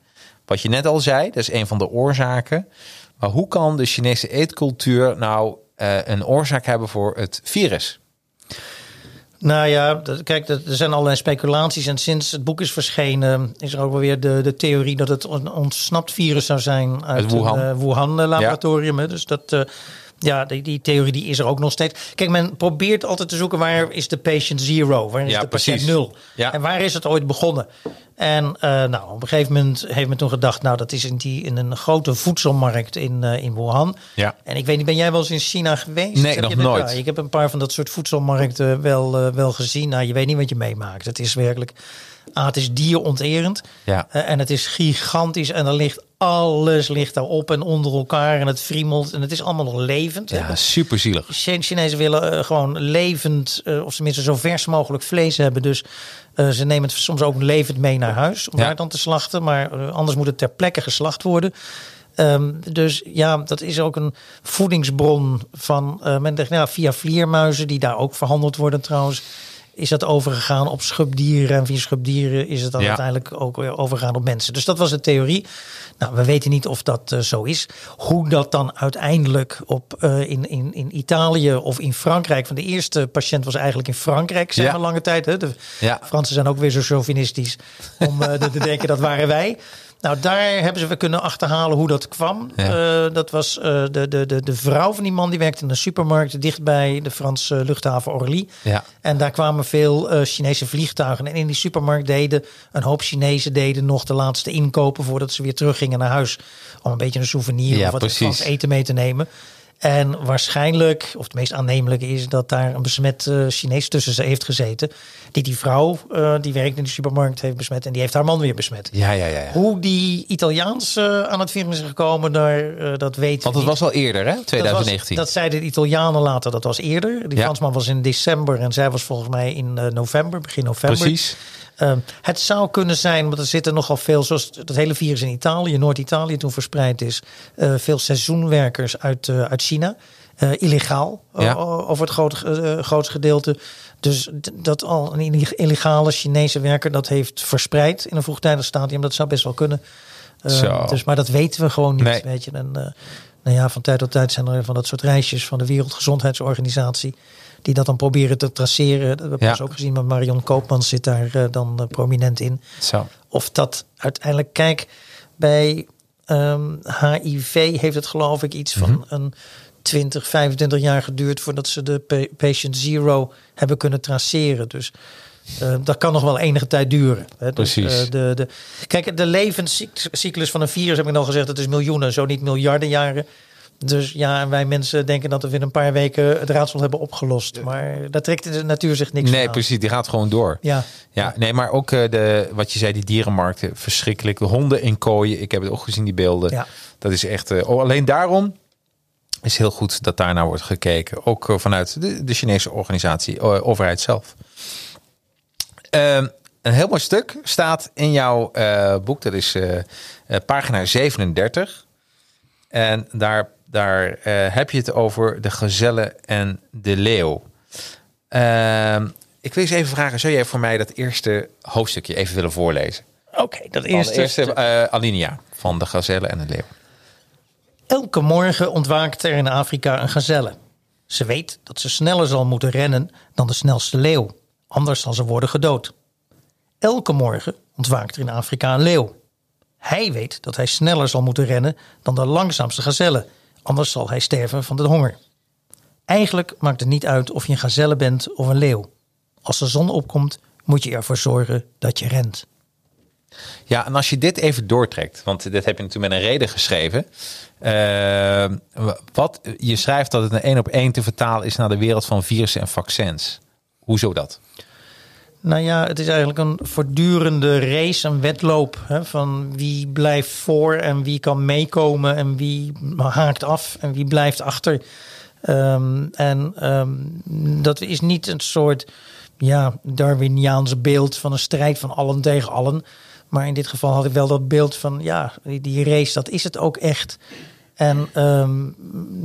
Wat je net al zei, dat is een van de oorzaken. Maar hoe kan de Chinese eetcultuur nou een oorzaak hebben voor het virus? Nou ja, kijk, er zijn allerlei speculaties. En sinds het boek is verschenen, is er ook wel weer de, de theorie dat het een ontsnapt virus zou zijn uit Uit Wuhan. een uh, Wuhan-laboratorium. Dus dat, eh, ja, die, die theorie die is er ook nog steeds. Kijk, men probeert altijd te zoeken waar is de patient zero? Waar is Ja, de patiënt nul? Ja. En waar is het ooit begonnen? En eh, nou, op een gegeven moment heeft men toen gedacht, nou, dat is in, die, in een grote voedselmarkt in, eh, in Wuhan. Ja. En ik weet niet, ben jij wel eens in China geweest? Nee, Heb nog nooit. Ik heb een paar van dat soort voedselmarkten wel, eh, wel gezien. Nou, je weet niet wat je meemaakt. Het is werkelijk... Ah, het is dieronterend. Ja. Eh, en het is gigantisch. En er ligt alles ligt daarop en onder elkaar. En het friemelt. En het is allemaal nog levend. Ja, super zielig. Chine- Chinezen willen eh, gewoon levend, eh, of tenminste zo vers mogelijk vlees hebben. Dus ze nemen het soms ook levend mee naar huis om Ja. daar dan te slachten. Maar anders moet het ter plekke geslacht worden. Ehm, dus ja, dat is ook een voedingsbron van, men denkt, nou, via vleermuizen, die daar ook verhandeld worden trouwens. Is dat overgegaan op schubdieren. En via schubdieren is het dan Ja. uiteindelijk ook weer overgegaan op mensen. Dus dat was de theorie. Nou, we weten niet of dat eh, zo is. Hoe dat dan uiteindelijk op, eh, in, in, in Italië of in Frankrijk. Van de eerste patiënt was eigenlijk in Frankrijk, zeg Ja. maar lange tijd. Hè? De Ja. Fransen zijn ook weer zo chauvinistisch om eh, te denken dat waren wij. Nou, daar hebben ze we kunnen achterhalen hoe dat kwam. Ja. Eh, dat was eh, de, de, de, de vrouw van die man die werkte in een supermarkt dichtbij de Franse luchthaven Orly. Ja. En daar kwamen veel eh, Chinese vliegtuigen. En in die supermarkt deden een hoop Chinezen deden nog de laatste inkopen voordat ze weer teruggingen naar huis. Om een beetje een souvenir Ja, of wat precies. Eten mee te nemen. En waarschijnlijk, of het meest aannemelijke is dat daar een besmet eh, Chinees tussen ze heeft gezeten. Die die vrouw, eh, die werkt in de supermarkt, heeft besmet. En die heeft haar man weer besmet. Ja, ja, ja. ja. Hoe die Italiaans eh, aan het virus is gekomen, daar, dat weten Want we het niet. was al eerder, hè? Dat was- 2019. Dat, zeiden de Italianen later, dat was eerder. Die Ja. Fransman was in december en zij was volgens mij in november, begin november. Precies. Ehm, het zou kunnen zijn, want er zitten nogal veel, zoals het hele virus in Italië, Noord-Italië toen verspreid is, eh, veel seizoenwerkers uit, eh, uit China. Eh, illegaal, Ja. over het groot, grootste gedeelte. Dus dat al een illeg- illegale Chinese werker dat heeft verspreid in een vroegtijdig stadium, dat zou best wel kunnen. Dus, maar dat weten we gewoon niet. Nee. Weet je. En, nou ja, van tijd tot tijd zijn er van dat soort reisjes van de Wereldgezondheidsorganisatie. Die dat dan proberen te traceren. Dat hebben we Ja. pas ook gezien, maar Marion Koopmans zit daar eh, dan eh, prominent in. Zo. Of dat uiteindelijk, kijk, bij ehm, HIV heeft het geloof ik iets van Mhm. een 20, 25 jaar geduurd voordat ze de pa- patient zero hebben kunnen traceren. Dus eh, dat kan nog wel enige tijd duren. Hè. Dus, Precies. de, de, kijk, de levenscyclus van een virus, heb ik al gezegd, dat is miljoenen, zo niet miljarden jaren. Dus ja, wij mensen denken dat we in een paar weken het raadsel hebben opgelost. Maar daar trekt de natuur zich niks van Nee, aan. precies. Die gaat gewoon door. Ja. Ja, nee, maar ook eh, de, wat je zei, die dierenmarkten, verschrikkelijk. De honden in kooien, ik heb het ook gezien, die beelden. Ja. Dat is echt, eh, oh, alleen daarom is heel goed dat daar naar wordt gekeken. Ook eh, vanuit de, de Chinese organisatie, overheid zelf. Ehm, een heel mooi stuk staat in jouw boek, dat is pagina 37. En daar, daar eh, heb je het over de gazelle en de leeuw. Ehm, ik wil eens even vragen, zou jij voor mij dat eerste hoofdstukje even willen voorlezen? Oké, dat Van de eerste. eerste eh, alinea van de gazelle en de leeuw. Elke morgen ontwaakt er in Afrika een gazelle. Ze weet dat ze sneller zal moeten rennen dan de snelste leeuw, anders zal ze worden gedood. Elke morgen ontwaakt er in Afrika een leeuw. Hij weet dat hij sneller zal moeten rennen dan de langzaamste gazelle, anders zal hij sterven van de honger. Eigenlijk maakt het niet uit of je een gazelle bent of een leeuw. Als de zon opkomt, moet je ervoor zorgen dat je rent. Ja, en als je dit even doortrekt, want dit heb je natuurlijk met een reden geschreven. Eh, wat, je schrijft dat het een één op één te vertalen is naar de wereld van virussen en vaccins. Hoezo dat? Nou ja, het is eigenlijk een voortdurende race, een wedloop. Hè, van wie blijft voor en wie kan meekomen en wie haakt af en wie blijft achter. Ehm, en ehm, dat is niet een soort ja, Darwiniaans beeld van een strijd van allen tegen allen. Maar in dit geval had ik wel dat beeld van ja, die, race, dat is het ook echt. En ehm,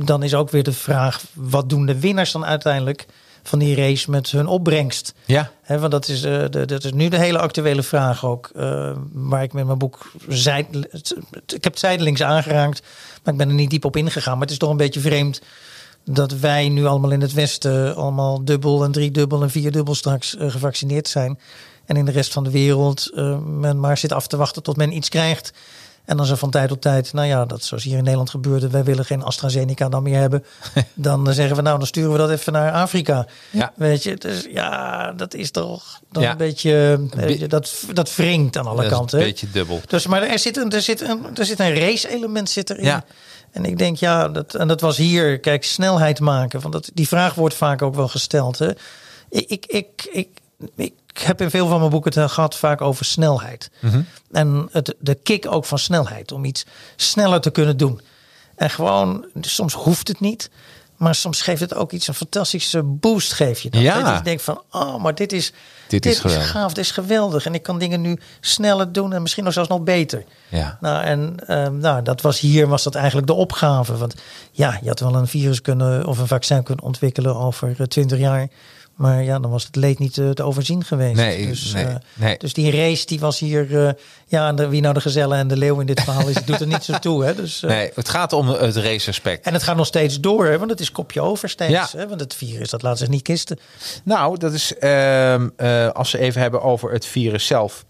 dan is ook weer de vraag, wat doen de winnaars dan uiteindelijk van die race met hun opbrengst? Ja, Hè, want dat is, eh, de, dat is nu de hele actuele vraag ook. eh, waar ik met mijn boek. Zijd, ik heb het zijdelings aangeraakt. Maar ik ben er niet diep op ingegaan. Maar het is toch een beetje vreemd. Dat wij nu allemaal in het Westen. allemaal dubbel en driedubbel en vierdubbel straks eh, gevaccineerd zijn. En in de rest van de wereld. men maar zit af te wachten tot men iets krijgt. En dan zo van tijd tot tijd, nou ja, dat zoals hier in Nederland gebeurde, wij willen geen AstraZeneca dan meer hebben. Dan eh, zeggen we, nou, dan sturen we dat even naar Afrika. Ja. Weet je, dus ja, dat is toch dan Ja. een beetje, je, dat, dat wringt aan alle dat kanten. een beetje dubbel. Dus, maar er zit een, er zit een, er zit een race-element zit erin. Ja. En ik denk, ja, dat, en dat was hier, kijk, snelheid maken. Want dat, die vraag wordt vaak ook wel gesteld. Hè. Ik, ik, ik, ik, ik heb in veel van mijn boeken het gehad vaak over snelheid. En het, de kick ook van snelheid. Om iets sneller te kunnen doen. En gewoon, soms hoeft het niet. Maar soms geeft het ook iets, een fantastische boost geef je dan. Ja. Weet je, denkt van, oh, maar dit is, Dit dit, is gaaf, dit is geweldig. En ik kan dingen nu sneller doen en misschien nog zelfs nog beter. Ja. Nou, en ehm, nou, dat was hier was dat eigenlijk de opgave. Want ja, je had wel een virus kunnen of een vaccin kunnen ontwikkelen over twintig jaar. Maar ja, dan was het leed niet eh, te overzien geweest. Nee, dus, nee, eh, nee. dus die race die was hier... eh, ja, de, wie nou de gezellen en de leeuw in dit verhaal is... doet er niet zo toe. Hè? Dus, Nee, het gaat om het racerespect. En het gaat nog steeds door, hè? want het is kopje over steeds. Ja. Hè? Want het virus, dat laat zich niet kisten. Nou, dat is ehm, eh, als we even hebben over het virus zelf.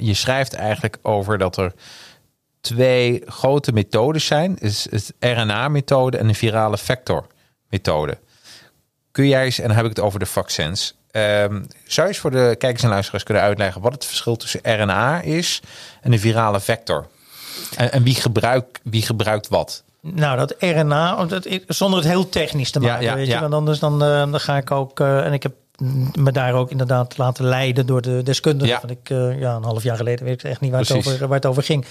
Je schrijft eigenlijk over dat er twee grote methodes zijn. Is het RNA-methode en de virale vector-methode. Kun jij eens, en dan heb ik het over de vaccins. ehm, zou je eens voor de kijkers en luisteraars kunnen uitleggen wat het verschil tussen RNA is en de virale vector? En, en wie, gebruikt, wie gebruikt wat? Nou, dat RNA, dat, zonder het heel technisch te maken, ja, weet je. ja. Want anders dan, eh, dan ga ik ook... eh, en ik heb me daar ook inderdaad laten leiden door de deskundigen. Ja. Want ik, eh, ja, een half jaar geleden weet ik echt niet waar, het over, waar het over ging.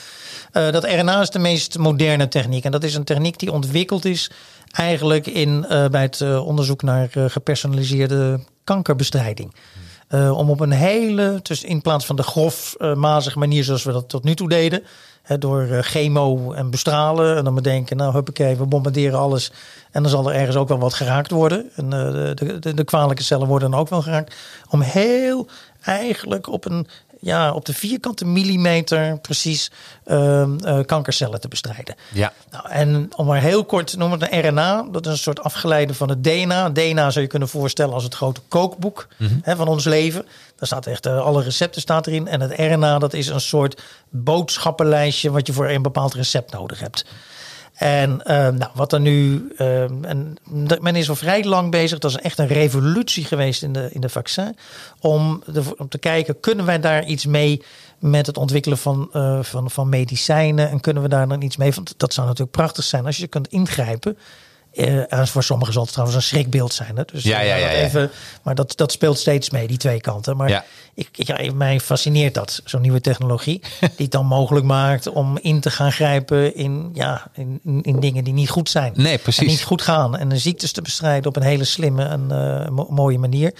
Dat RNA is de meest moderne techniek. En dat is een techniek die ontwikkeld is eigenlijk in, eh, bij het eh, onderzoek naar eh, gepersonaliseerde kankerbestrijding. Om op een hele, dus in plaats van de grof, eh, mazige manier zoals we dat tot nu toe deden. Hè, door chemo en bestralen. En dan bedenken, nou huppakee, we bombarderen alles. En dan zal er ergens ook wel wat geraakt worden. En de, de, de kwalijke cellen worden dan ook wel geraakt. Om heel eigenlijk op een ja, op de vierkante millimeter precies ehm, eh, kankercellen te bestrijden. Ja. Nou, en om maar heel kort te noemen, de RNA, dat is een soort afgeleide van het DNA. DNA zou je kunnen voorstellen als het grote kookboek hè, van ons leven. Daar staat echt, eh, alle recepten staat erin. En het RNA, dat is een soort boodschappenlijstje wat je voor een bepaald recept nodig hebt. En eh, nou, wat er nu. eh, en men is al vrij lang bezig. Dat is echt een revolutie geweest in de, in de vaccin. Om, om te kijken, kunnen wij daar iets mee met het ontwikkelen van, eh, van, van medicijnen? En kunnen we daar dan iets mee? Want dat zou natuurlijk prachtig zijn als je kunt ingrijpen. Eh, en voor sommigen zal het trouwens een schrikbeeld zijn. Hè? Dus, Ja, ja, ja. Even, maar dat, dat speelt steeds mee, die twee kanten. Maar Ja. ik, mij fascineert dat, zo'n nieuwe technologie. die het dan mogelijk maakt om in te gaan grijpen in, ja, in, in, in dingen die niet goed zijn. Nee, precies. En niet goed gaan. En de ziektes te bestrijden op een hele slimme en eh, mo- mooie manier.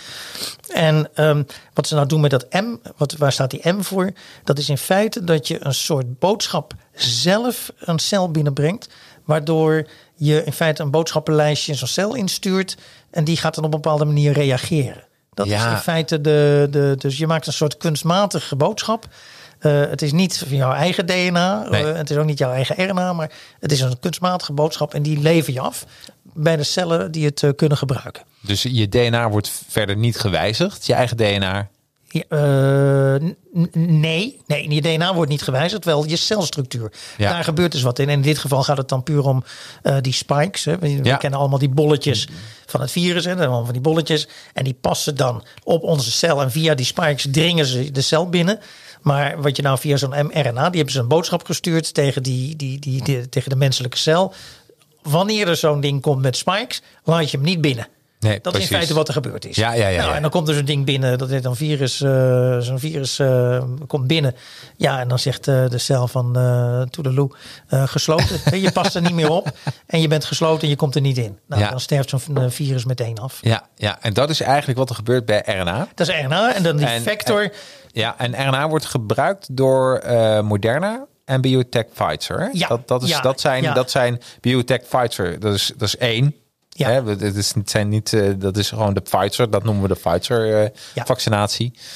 En ehm, wat ze nou doen met dat M, wat, waar staat die M voor? Dat is in feite dat je een soort boodschap zelf een cel binnenbrengt. Waardoor je in feite een boodschappenlijstje in zo'n cel instuurt. En die gaat dan op een bepaalde manier reageren. Dat Ja. is in feite de, de. Dus je maakt een soort kunstmatige boodschap. Eh, het is niet van jouw eigen DNA. Nee. eh, het is ook niet jouw eigen RNA. Maar het is een kunstmatige boodschap. En die lever je af bij de cellen die het eh, kunnen gebruiken. Dus je DNA wordt verder niet gewijzigd, je eigen DNA. Ja, eh, nee, nee, je DNA wordt niet gewijzigd, wel je celstructuur. Ja. Daar gebeurt dus wat in. En in dit geval gaat het dan puur om eh, die spikes. Hè. We, kennen allemaal die bolletjes van het virus. Hè. Allemaal van die bolletjes. En die passen dan op onze cel. En via die spikes dringen ze de cel binnen. Maar wat je nou via zo'n mRNA, die hebben ze een boodschap gestuurd tegen, die, die, die, die- tegen de menselijke cel. Wanneer er zo'n ding komt met spikes, laat je hem niet binnen. Nee, Dat is in feite wat er gebeurd is. Ja, ja, ja, Nou, ja. En dan komt er zo'n ding binnen, dat is dan virus, eh, zo'n virus eh, komt binnen. Ja, en dan zegt eh, de cel van eh Toedeloe, gesloten. je past er niet meer op en je bent gesloten en je komt er niet in. Nou, Ja. dan sterft zo'n virus meteen af. Ja, ja, en dat is eigenlijk wat er gebeurt bij RNA. Dat is RNA en dan die En- vector. en- ja, en RNA wordt gebruikt door Moderna en BioTech Pfizer. Ja, dat, dat, is, ja, dat, zijn, ja. dat zijn BioTech Pfizer. Dat is, dat is één. Ja. Hè? Het is, het zijn niet, eh, dat is gewoon de Pfizer. Dat noemen we de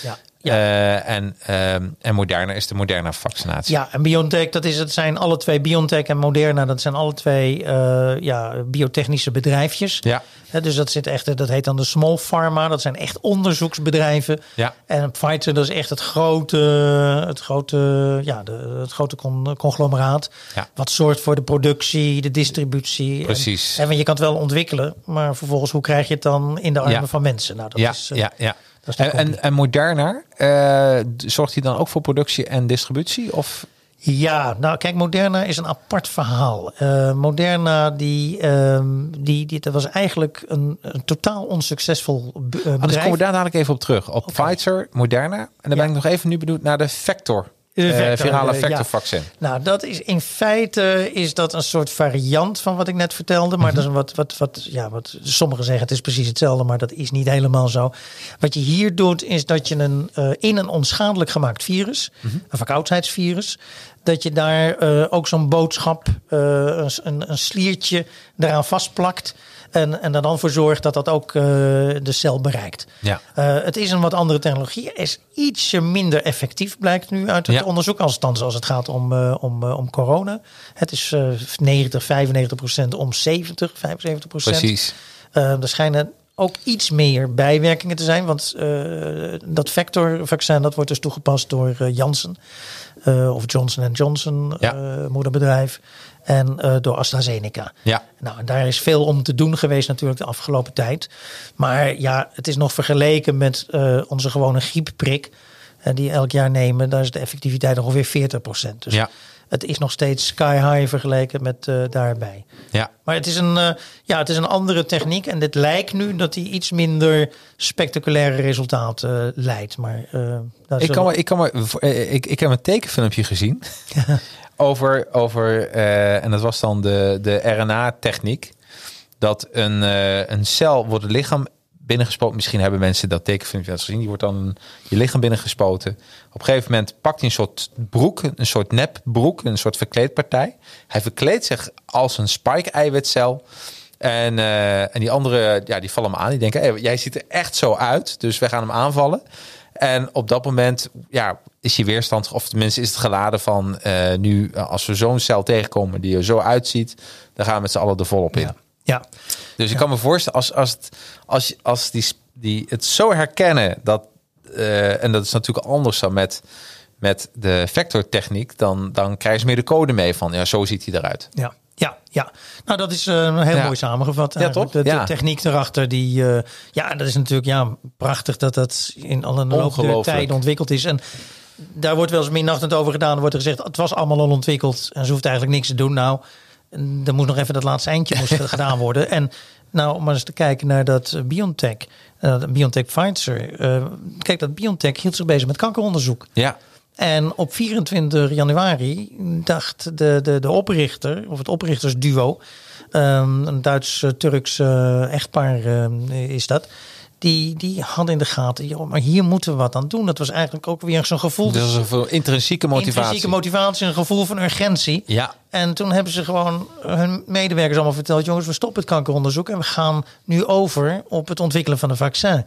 Ja. Ja. en, ehm, en Moderna is de Moderna vaccinatie. Ja, en BioNTech, dat is, het zijn alle twee, BioNTech en Moderna, dat zijn alle twee eh, ja, biotechnische bedrijfjes. Ja. Dus dat, zit echt, dat heet dan de small pharma, dat zijn echt onderzoeksbedrijven. Ja. En Pfizer, dat is echt het grote, het grote, ja, de, het grote con- conglomeraat. Ja. Wat zorgt voor de productie, de distributie. En- Precies. En, want je kan het wel ontwikkelen, maar vervolgens hoe krijg je het dan in de armen Ja. van mensen? Nou, dat ja, is, eh, ja, ja. En, en, Moderna, d- zorgt hij dan ook voor productie en distributie? Of Ja, nou kijk, Moderna is een apart verhaal. Eh, Moderna, die, ehm, die, die, dat was eigenlijk een, een totaal onsuccesvol be- eh, Anders bedrijf. komen we daar dadelijk even op terug. Op. Pfizer, Moderna. En dan ben ik nog even nu benieuwd naar de Vector. Eh, Vector, virale eh, ja. vectorvaccin. Nou, dat is in feite is dat een soort variant van wat ik net vertelde. Maar dat is wat, wat, wat, ja, wat sommigen zeggen het is precies hetzelfde, maar dat is niet helemaal zo. Wat je hier doet, is dat je een, eh, in een onschadelijk gemaakt virus, een verkoudheidsvirus, dat je daar ook zo'n boodschap, een, een, een sliertje eraan vastplakt. En, en er dan voor zorgt dat dat ook eh, de cel bereikt. Ja. Eh, het is een wat andere technologie. Is ietsje minder effectief, blijkt nu uit het Ja. onderzoek. Althans, als het gaat om, eh, om, om corona. Het is eh 90, 95 procent om 70, 75 procent. Precies. Er schijnen ook iets meer bijwerkingen te zijn. Want dat vectorvaccin dat wordt dus toegepast door Janssen. of Johnson Johnson, Ja. moederbedrijf. En eh, door AstraZeneca. Ja. Nou, en daar is veel om te doen geweest natuurlijk de afgelopen tijd. Maar ja, het is nog vergeleken met eh, onze gewone griepprik. eh, die elk jaar nemen. Daar is de effectiviteit ongeveer 40%. Dus Ja. het is nog steeds sky high vergeleken met daarbij. Ja. Maar het is, een, ja, het is een andere techniek. En dit lijkt nu dat die iets minder spectaculaire resultaten leidt. Maar Ik, zullen- kan maar, ik, kan maar, ik, ik heb een tekenfilmpje gezien over, over eh, en dat was dan de, de RNA-techniek. Dat een, eh, een cel wordt het lichaam binnengespoten. Misschien hebben mensen dat tekenfilmpje gezien. Die wordt dan je lichaam binnengespoten. Op een gegeven moment pakt hij een soort broek, een soort nepbroek, een soort verkleedpartij. Hij verkleedt zich als een spike-eiwitcel. En, eh, en die anderen, ja, die vallen hem aan. Die denken, hey, jij ziet er echt zo uit. Dus wij gaan hem aanvallen. En op dat moment ja, is je weerstand, of tenminste is het geladen van... eh, nu, als we zo'n cel tegenkomen die er zo uitziet... dan gaan we met z'n allen er volop in. Ja. ja. Dus ik kan me voorstellen, als, als, het, als, als die, die het zo herkennen... Dat, eh, en dat is natuurlijk anders dan met, met de vectortechniek... Dan, dan krijgen ze meer de code mee van, ja, zo ziet hij eruit. Ja, ja, ja. Nou, dat is eh, heel Ja. mooi samengevat. Ja, toch? De, techniek erachter, die, eh, ja, dat is natuurlijk ja, prachtig dat dat in alle tijd ontwikkeld is. En daar wordt wel eens minachtend over gedaan. Er wordt er gezegd, het was allemaal al ontwikkeld en ze hoeft eigenlijk niks te doen. Nou, er moet nog even dat laatste eindje moest gedaan worden. En nou, om maar eens te kijken naar dat eh, BioNTech, eh, BioNTech Pfizer. eh, kijk, dat BioNTech hield zich bezig met kankeronderzoek. Ja, En op 24 januari dacht de, de, de oprichter, of het oprichtersduo, ehm, een Duits-Turks echtpaar ehm, is dat. Die, die hadden in de gaten, joh, maar hier moeten we wat aan doen. Dat was eigenlijk ook weer zo'n gevoel. dat is een intrinsieke motivatie. Intrinsieke motivatie, een gevoel van urgentie. Ja. En toen hebben ze gewoon hun medewerkers allemaal verteld: jongens, we stoppen het kankeronderzoek en we gaan nu over op het ontwikkelen van een vaccin.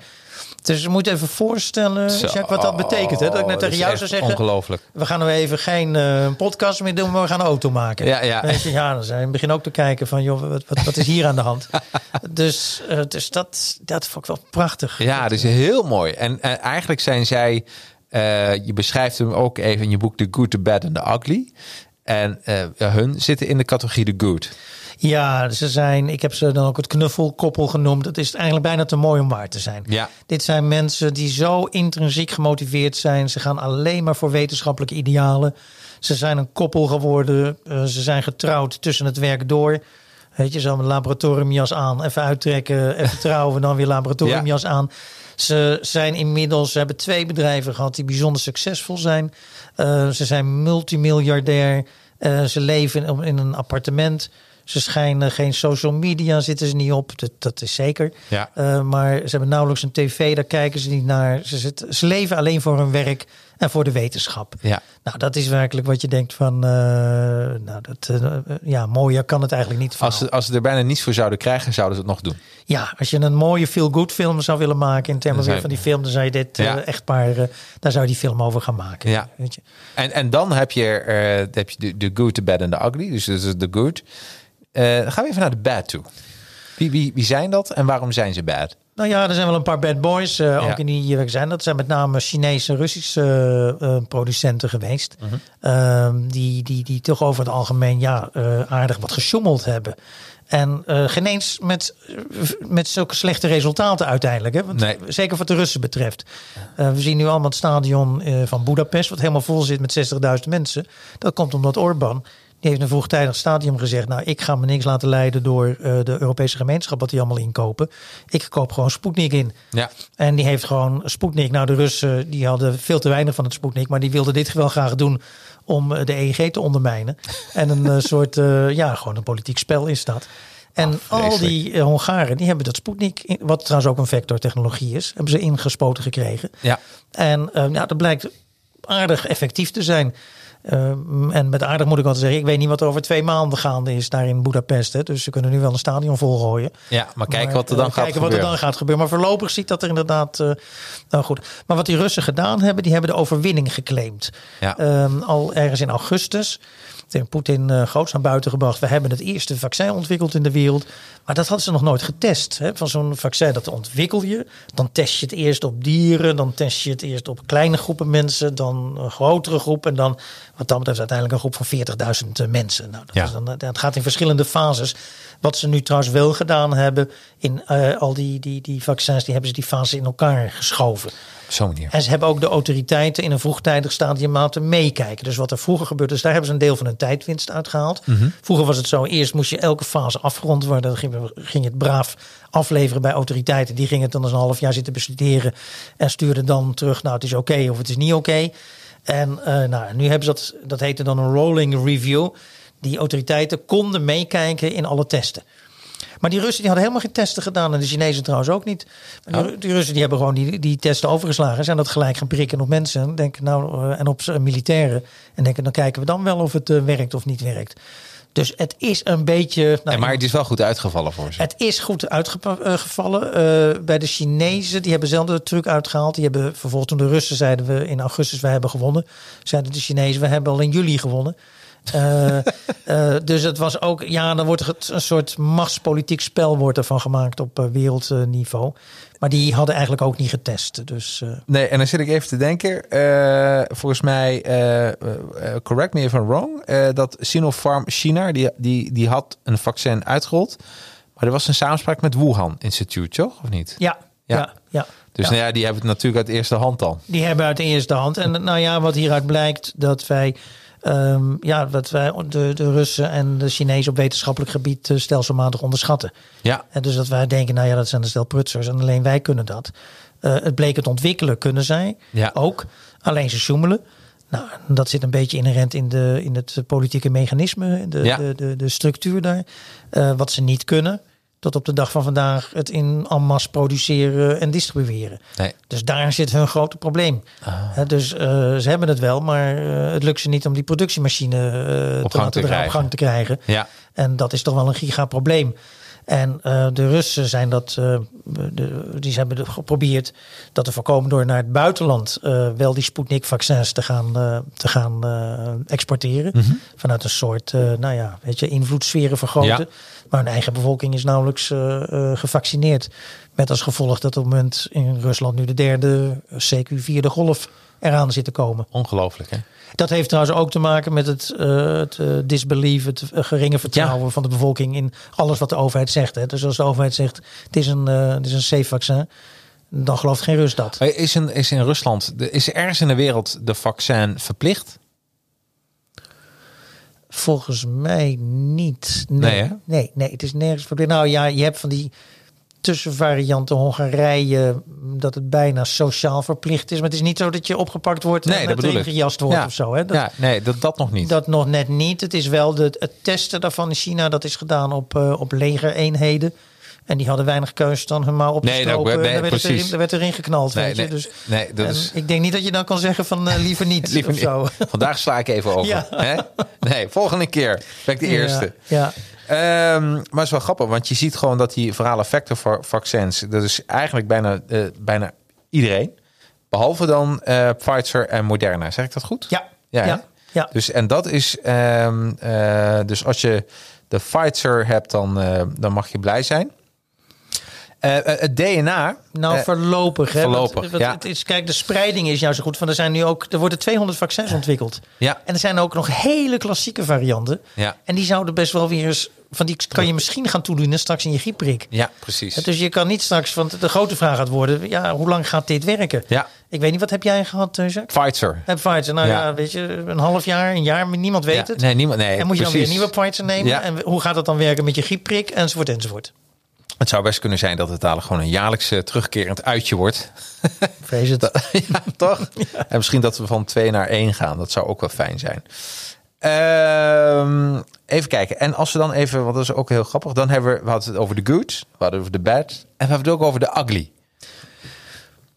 Dus je moet even voorstellen, Zo. Jacques, wat dat betekent. Hè? Dat ik net Dat tegen jou zou zeggen: Ongelooflijk. we gaan nu even geen eh, podcast meer doen, maar we gaan een auto maken. Ja, ja. Je, ja, dan zijn we begin ook te kijken van, joh, wat, wat, wat is hier aan de hand? dus eh, dus dat, dat vond ik wel prachtig. Ja, dat is heel mooi. En eh, eigenlijk zijn zij, eh, je beschrijft hem ook even in je boek The Good, The Bad and The Ugly. En eh, hun zitten in de categorie The Good. Ja, ze zijn, ik heb ze dan ook het knuffelkoppel genoemd. Dat is eigenlijk bijna te mooi om waar te zijn. Ja. Dit zijn mensen die zo intrinsiek gemotiveerd zijn. Ze gaan alleen maar voor wetenschappelijke idealen. Ze zijn een koppel geworden. Eh, ze zijn getrouwd tussen het werk door. Weet je, zo een laboratoriumjas aan, even uittrekken, even trouwen, dan weer laboratoriumjas aan. Ze zijn inmiddels, ze hebben twee bedrijven gehad die bijzonder succesvol zijn. Eh, ze zijn multimiljardair. Eh, ze leven in, in een appartement. Ze schijnen geen social media, zitten ze niet op. Dat, dat is zeker. Ja. Eh, maar ze hebben nauwelijks een tv, daar kijken ze niet naar. Ze, zitten, ze leven alleen voor hun werk en voor de wetenschap. Ja. Nou, dat is werkelijk wat je denkt van, eh, nou, dat, eh, ja, mooier kan het eigenlijk niet. Als ze, als ze er bijna niets voor zouden krijgen, zouden ze het nog doen. Ja, als je een mooie feel-good film zou willen maken in termen van die film, dan zou je dit Ja. echtpaar, eh, daar zou je die film over gaan maken. Ja. Weet je? En, en dan heb je, heb je de, de Good, The Bad and The Ugly. Dus de Good. Eh, dan gaan we even naar de Bad toe. Wie, wie, wie zijn dat en waarom zijn ze bad? Nou ja, er zijn wel een paar bad boys uh, Ja. ook in die uh, zijn. Dat zijn met name Chinese, Russische uh, producenten geweest. Mhm. Uh, die, die, die toch over het algemeen ja, aardig wat gesjommeld hebben. En geen eens met, met zulke slechte resultaten uiteindelijk. Hè? Want, Nee. Zeker wat de Russen betreft. We zien nu allemaal het stadion van Budapest, wat helemaal vol zit met 60.000 mensen. Dat komt omdat Orbán, die heeft een vroegtijdig stadium gezegd: Nou, ik ga me niks laten leiden door uh, de Europese gemeenschap, wat die allemaal inkopen. Ik koop gewoon Sputnik in. Ja. En die heeft gewoon Sputnik. Nou, de Russen die hadden veel te weinig van het Sputnik, maar die wilden dit wel graag doen om uh, de EEG te ondermijnen. en een uh, soort, uh, ja, gewoon een politiek spel is dat. En Oh, al die Hongaren, die hebben dat Sputnik, wat trouwens ook een vectortechnologie is, hebben ze ingespoten gekregen. Ja. En ja, dat blijkt aardig effectief te zijn. Ehm, en met aardig moet ik altijd zeggen, ik weet niet wat er over twee maanden gaande is daar in Budapest. Hè, dus ze kunnen nu wel een stadion volgooien. Ja, maar kijken wat er dan eh, gaat kijken wat er gebeuren. dan gaat gebeuren. Maar voorlopig ziet dat er inderdaad eh, nou goed. Maar wat die Russen gedaan hebben, die hebben de overwinning geclaimd. Ja. Ehm, al ergens in augustus. Toen heeft Poetin eh groots naar buiten gebracht. We hebben het eerste vaccin ontwikkeld in de wereld. Maar dat hadden ze nog nooit getest. Hè? Van zo'n vaccin, dat ontwikkel je. Dan test je het eerst op dieren. Dan test je het eerst op kleine groepen mensen. Dan een grotere groep. En dan, wat dat betreft, uiteindelijk een groep van 40.000 mensen. Nou, dat, Ja. is dan, dat gaat in verschillende fases. Wat ze nu trouwens wel gedaan hebben. In eh, al die, die, die vaccins, die hebben ze die fases in elkaar geschoven. Zo'n manier. En ze hebben ook de autoriteiten in een vroegtijdig stadium laten meekijken. Dus wat er vroeger gebeurde, dus daar hebben ze een deel van hun tijdwinst uitgehaald. Vroeger was het zo, eerst moest je elke fase afgerond worden. Dan ging, het braaf afleveren bij autoriteiten. Die gingen het dan eens een half jaar zitten bestuderen. En stuurden dan terug, nou het is oké of het is niet oké. En eh, nou, nu hebben ze dat, dat heette dan een rolling review. Die autoriteiten konden meekijken in alle testen. Maar die Russen die hadden helemaal geen testen gedaan. En de Chinezen trouwens ook niet. Die, die Russen die hebben gewoon die, die testen overgeslagen. Zijn dat gelijk gaan prikken op mensen. En, denken, nou, eh, en op militairen. En denken, dan kijken we dan wel of het eh, werkt of niet werkt. Dus het is een beetje... Nou, En maar het is wel goed uitgevallen voor ze. het is goed uitgevallen. Eh, bij de Chinezen, die hebben zelf de truc uitgehaald. Die hebben vervolgens toen de Russen zeiden we in augustus, we hebben gewonnen. Zeiden de Chinezen, we hebben al in juli gewonnen. Eh, eh, dus het was ook, ja, dan wordt het- een soort machtspolitiek spel wordt ervan gemaakt op eh, wereldniveau. Maar die hadden eigenlijk ook niet getest. Dus Nee, en dan zit ik even te denken. volgens mij, correct me if I'm wrong, dat Sinopharm China, die, die, die had een vaccin uitgerold. Maar er was een samenspraak met Wuhan Institute, toch? Of niet? ja, Ja. ja, ja. Dus ja. nou ja, die hebben het natuurlijk uit eerste hand dan. Die hebben uit de eerste hand. En nou ja, wat hieruit blijkt dat wij. Ehm, ja, dat wij de, de Russen en de Chinezen op wetenschappelijk gebied eh, stelselmatig onderschatten. Ja, En dus dat wij denken, nou ja, dat zijn een stel prutsers en alleen wij kunnen dat. Eh, het bleek het ontwikkelen kunnen zij Ja. ook. Alleen ze sjoemelen. Nou, dat zit een beetje inherent in, de, in het politieke mechanisme, de, Ja. de, de, de structuur daar. Eh, wat ze niet kunnen, tot op de dag van vandaag het in en masse produceren en distribueren. nee. Dus daar zit hun grote probleem. Ah. Dus eh, ze hebben het wel, maar eh, het lukt ze niet om die productiemachine eh, te gang laten te op gang te krijgen. Ja, En dat is toch wel een gigaprobleem. En eh, de Russen zijn dat, eh, de, die hebben geprobeerd dat te voorkomen door naar het buitenland eh, wel die Sputnik-vaccins te gaan, te gaan exporteren. Mhm. Vanuit een soort, nou ja, weet je, invloedssferen vergroten. Ja. Maar hun eigen bevolking is nauwelijks gevaccineerd. Met als gevolg dat op het moment in Rusland nu de derde, CQ vierde golf eraan zit te komen. ongelooflijk hè? Dat heeft trouwens ook te maken met het, eh, het eh, disbelief, het eh, geringe vertrouwen van de bevolking in alles wat de overheid zegt. Hè. Dus als de overheid zegt, het is een, het is een safe vaccin, dan gelooft geen Rus dat. Is in, is in Rusland, is er ergens in de wereld de vaccin verplicht? Volgens mij niet. Nee, hè? nee, nee, het is nergens verplicht. Nou ja, je hebt van die tussenvarianten Hongarije, dat het bijna sociaal verplicht is. Maar het is niet zo dat je opgepakt wordt Nee, en meteen gejast wordt Ja. of zo. Hè. Dat, ja, nee, dat, dat nog niet. Dat nog net niet. Het is wel de, het testen daarvan in China, dat is gedaan op, eh, op legereenheden. En die hadden weinig keus dan hun op te Nee, nou, stropen. nee, En daar werd, precies. erin, daar werd erin geknald. Nee, weet je? Dus, nee, dat is- Ik denk niet dat je dan kan zeggen van eh, liever niet Liever of zo. Vandaag sla ik even over. Ja. Hè? Nee, volgende keer ben ik de eerste. Ja, maar het is wel grappig, want je ziet gewoon dat die vector va- vaccins, dat is eigenlijk bijna, eh, bijna iedereen. Behalve dan eh, Pfizer en Moderna. Zeg ik dat goed? ja, Ja, ja. Dus, en dat is, ehm, eh, dus als je de Pfizer hebt, dan, dan mag je blij zijn. Eh, eh, het DNA. Nou, eh, voorlopig. Hè, voorlopig, Want- want ja. het is, kijk, de spreiding is juist zo goed. Van er zijn nu ook, er worden 200 vaccins ontwikkeld. ja, En er zijn ook nog hele klassieke varianten. Ja. En die zouden best wel weer eens, van die kan je misschien gaan toedoen straks in je griepprik. ja, precies. Dus je kan niet straks, want de grote vraag gaat worden, ja, hoe lang gaat dit werken? Ja, Ik weet niet, wat heb jij gehad, eh, Jacques? Pfizer. Heb Pfizer, nou ja. Ja. weet je, een half jaar, een jaar, niemand weet Ja, het. Nee, niemand. Nee, en moet je dan weer een nieuwe Pfizer nemen? Ja. En hoe gaat dat dan werken met je griepprik? Enzovoort, enzovoort. Het zou best kunnen zijn dat het dadelijk gewoon een jaarlijks eh, terugkerend uitje wordt. Vrees het. ja, toch? En misschien dat we van twee naar één gaan. Dat zou ook wel fijn zijn. Ehm, even kijken. En als we dan even, want dat is ook heel grappig. Dan hebben we, we hadden het over de good, we hadden het over de bad. En we hebben het ook over de ugly.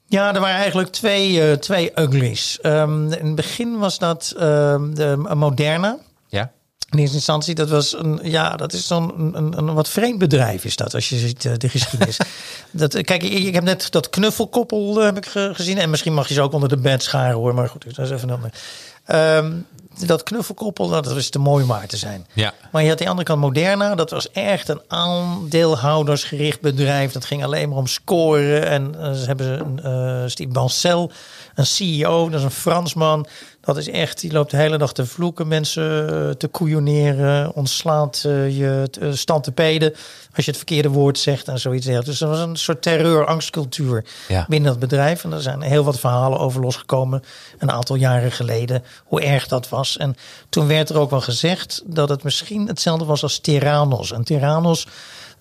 Ja, er waren eigenlijk twee, eh, twee uglies. Ehm, in het begin was dat ehm, de Moderna. In eerste instantie, dat was een, ja, dat is dan een, een, een wat vreemd bedrijf is dat, als je ziet eh, de geschiedenis. dat, eh, kijk, ik, ik heb net dat knuffelkoppel eh, heb ik ge- gezien. En misschien mag je ze ook onder de bed scharen hoor, maar goed, dat is even een... Ehm, dat knuffelkoppel, nou, dat was te mooi om waar te zijn. Ja. Maar je had die andere kant Moderna. Dat was echt een aandeelhoudersgericht bedrijf. Dat ging alleen maar om scoren. En ze hebben een, eh Steve Bancel, een CEO. Dat is een Fransman. Dat is echt, die loopt de hele dag te vloeken. Mensen eh, te koeioneren. Ontslaat eh, je uh, stand te peden. Als je het verkeerde woord zegt en zoiets. Dus er was een soort terreur, angstcultuur Ja. binnen dat bedrijf. En er zijn heel wat verhalen over losgekomen. Een aantal jaren geleden. Hoe erg dat was. En toen werd er ook wel gezegd dat het misschien hetzelfde was als Theranos. En Theranos,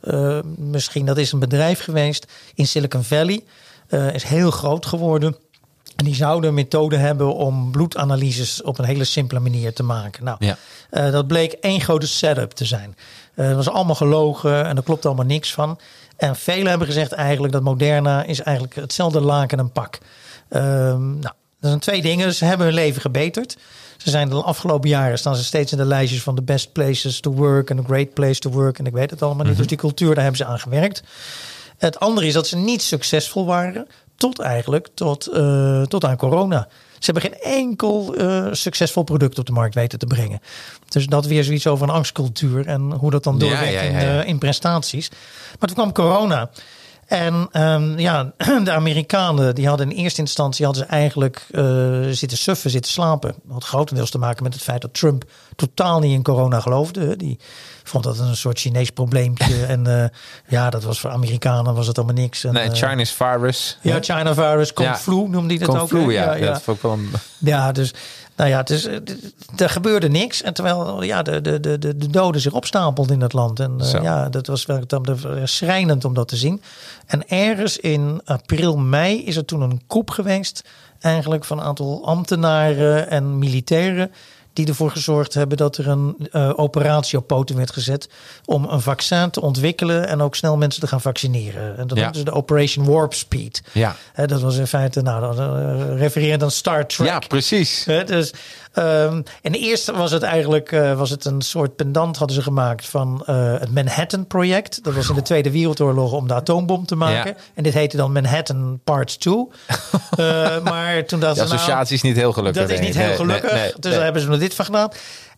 eh, misschien dat is een bedrijf geweest in Silicon Valley. eh, is heel groot geworden. En die zouden een methode hebben om bloedanalyses op een hele simpele manier te maken. Nou, Ja. eh, dat bleek één grote setup te zijn. Het was allemaal gelogen en er klopt allemaal niks van. En velen hebben gezegd eigenlijk dat Moderna is eigenlijk hetzelfde laken en pak. Ehm, nou, dat zijn twee dingen. Ze hebben hun leven gebeterd. Ze zijn de afgelopen jaren staan ze steeds in de lijstjes van de best places to work en a great place to work. En ik weet het allemaal niet. Dus die cultuur, daar hebben ze aan gewerkt. Het andere is dat ze niet succesvol waren tot eigenlijk tot, eh, tot aan corona. Ze hebben geen enkel eh, succesvol product op de markt weten te brengen. Dus dat weer zoiets over een angstcultuur en hoe dat dan doorwerkt ja, ja, In, eh, in prestaties. Maar toen kwam corona. En ehm, ja, de Amerikanen die hadden in eerste instantie hadden ze eigenlijk eh, zitten suffen, zitten slapen. Dat had grotendeels te maken met het feit dat Trump totaal niet in corona geloofde. Die vond dat een soort Chinees probleempje. en eh, ja, dat was voor Amerikanen was het allemaal niks. En, Nee, eh, Chinese virus. ja, China virus, Kung Ja. flu noemde hij dat Kung ook. flu, ja. Dat vond ik wel een- Ja, dus, nou ja, het is, er gebeurde niks. En terwijl ja, de, de, de, de, de doden zich opstapelden in het land. En eh, ja, dat was wel schrijnend om dat te zien. En ergens in april, mei is er toen een coup geweest. Eigenlijk van een aantal ambtenaren en militairen. Die ervoor gezorgd hebben dat er een eh, operatie op poten werd gezet. Om een vaccin te ontwikkelen en ook snel mensen te gaan vaccineren. En dat Ja. noemden ze de Operation Warp Speed. Ja. Dat was in feite, nou, dan, eh, refererend aan Star Trek. ja, precies. Dus, ehm, en eerst was het eigenlijk eh, was het een soort pendant hadden ze gemaakt van eh, het Manhattan Project. Dat was in de Tweede Wereldoorlog om de atoombom te maken. Ja. En dit heette dan Manhattan Parts 2. Eh, maar toen dachten De nou, associatie is niet heel gelukkig. dat is niet heel gelukkig. nee, nee, dus nee. daar hebben ze er dit van gedaan.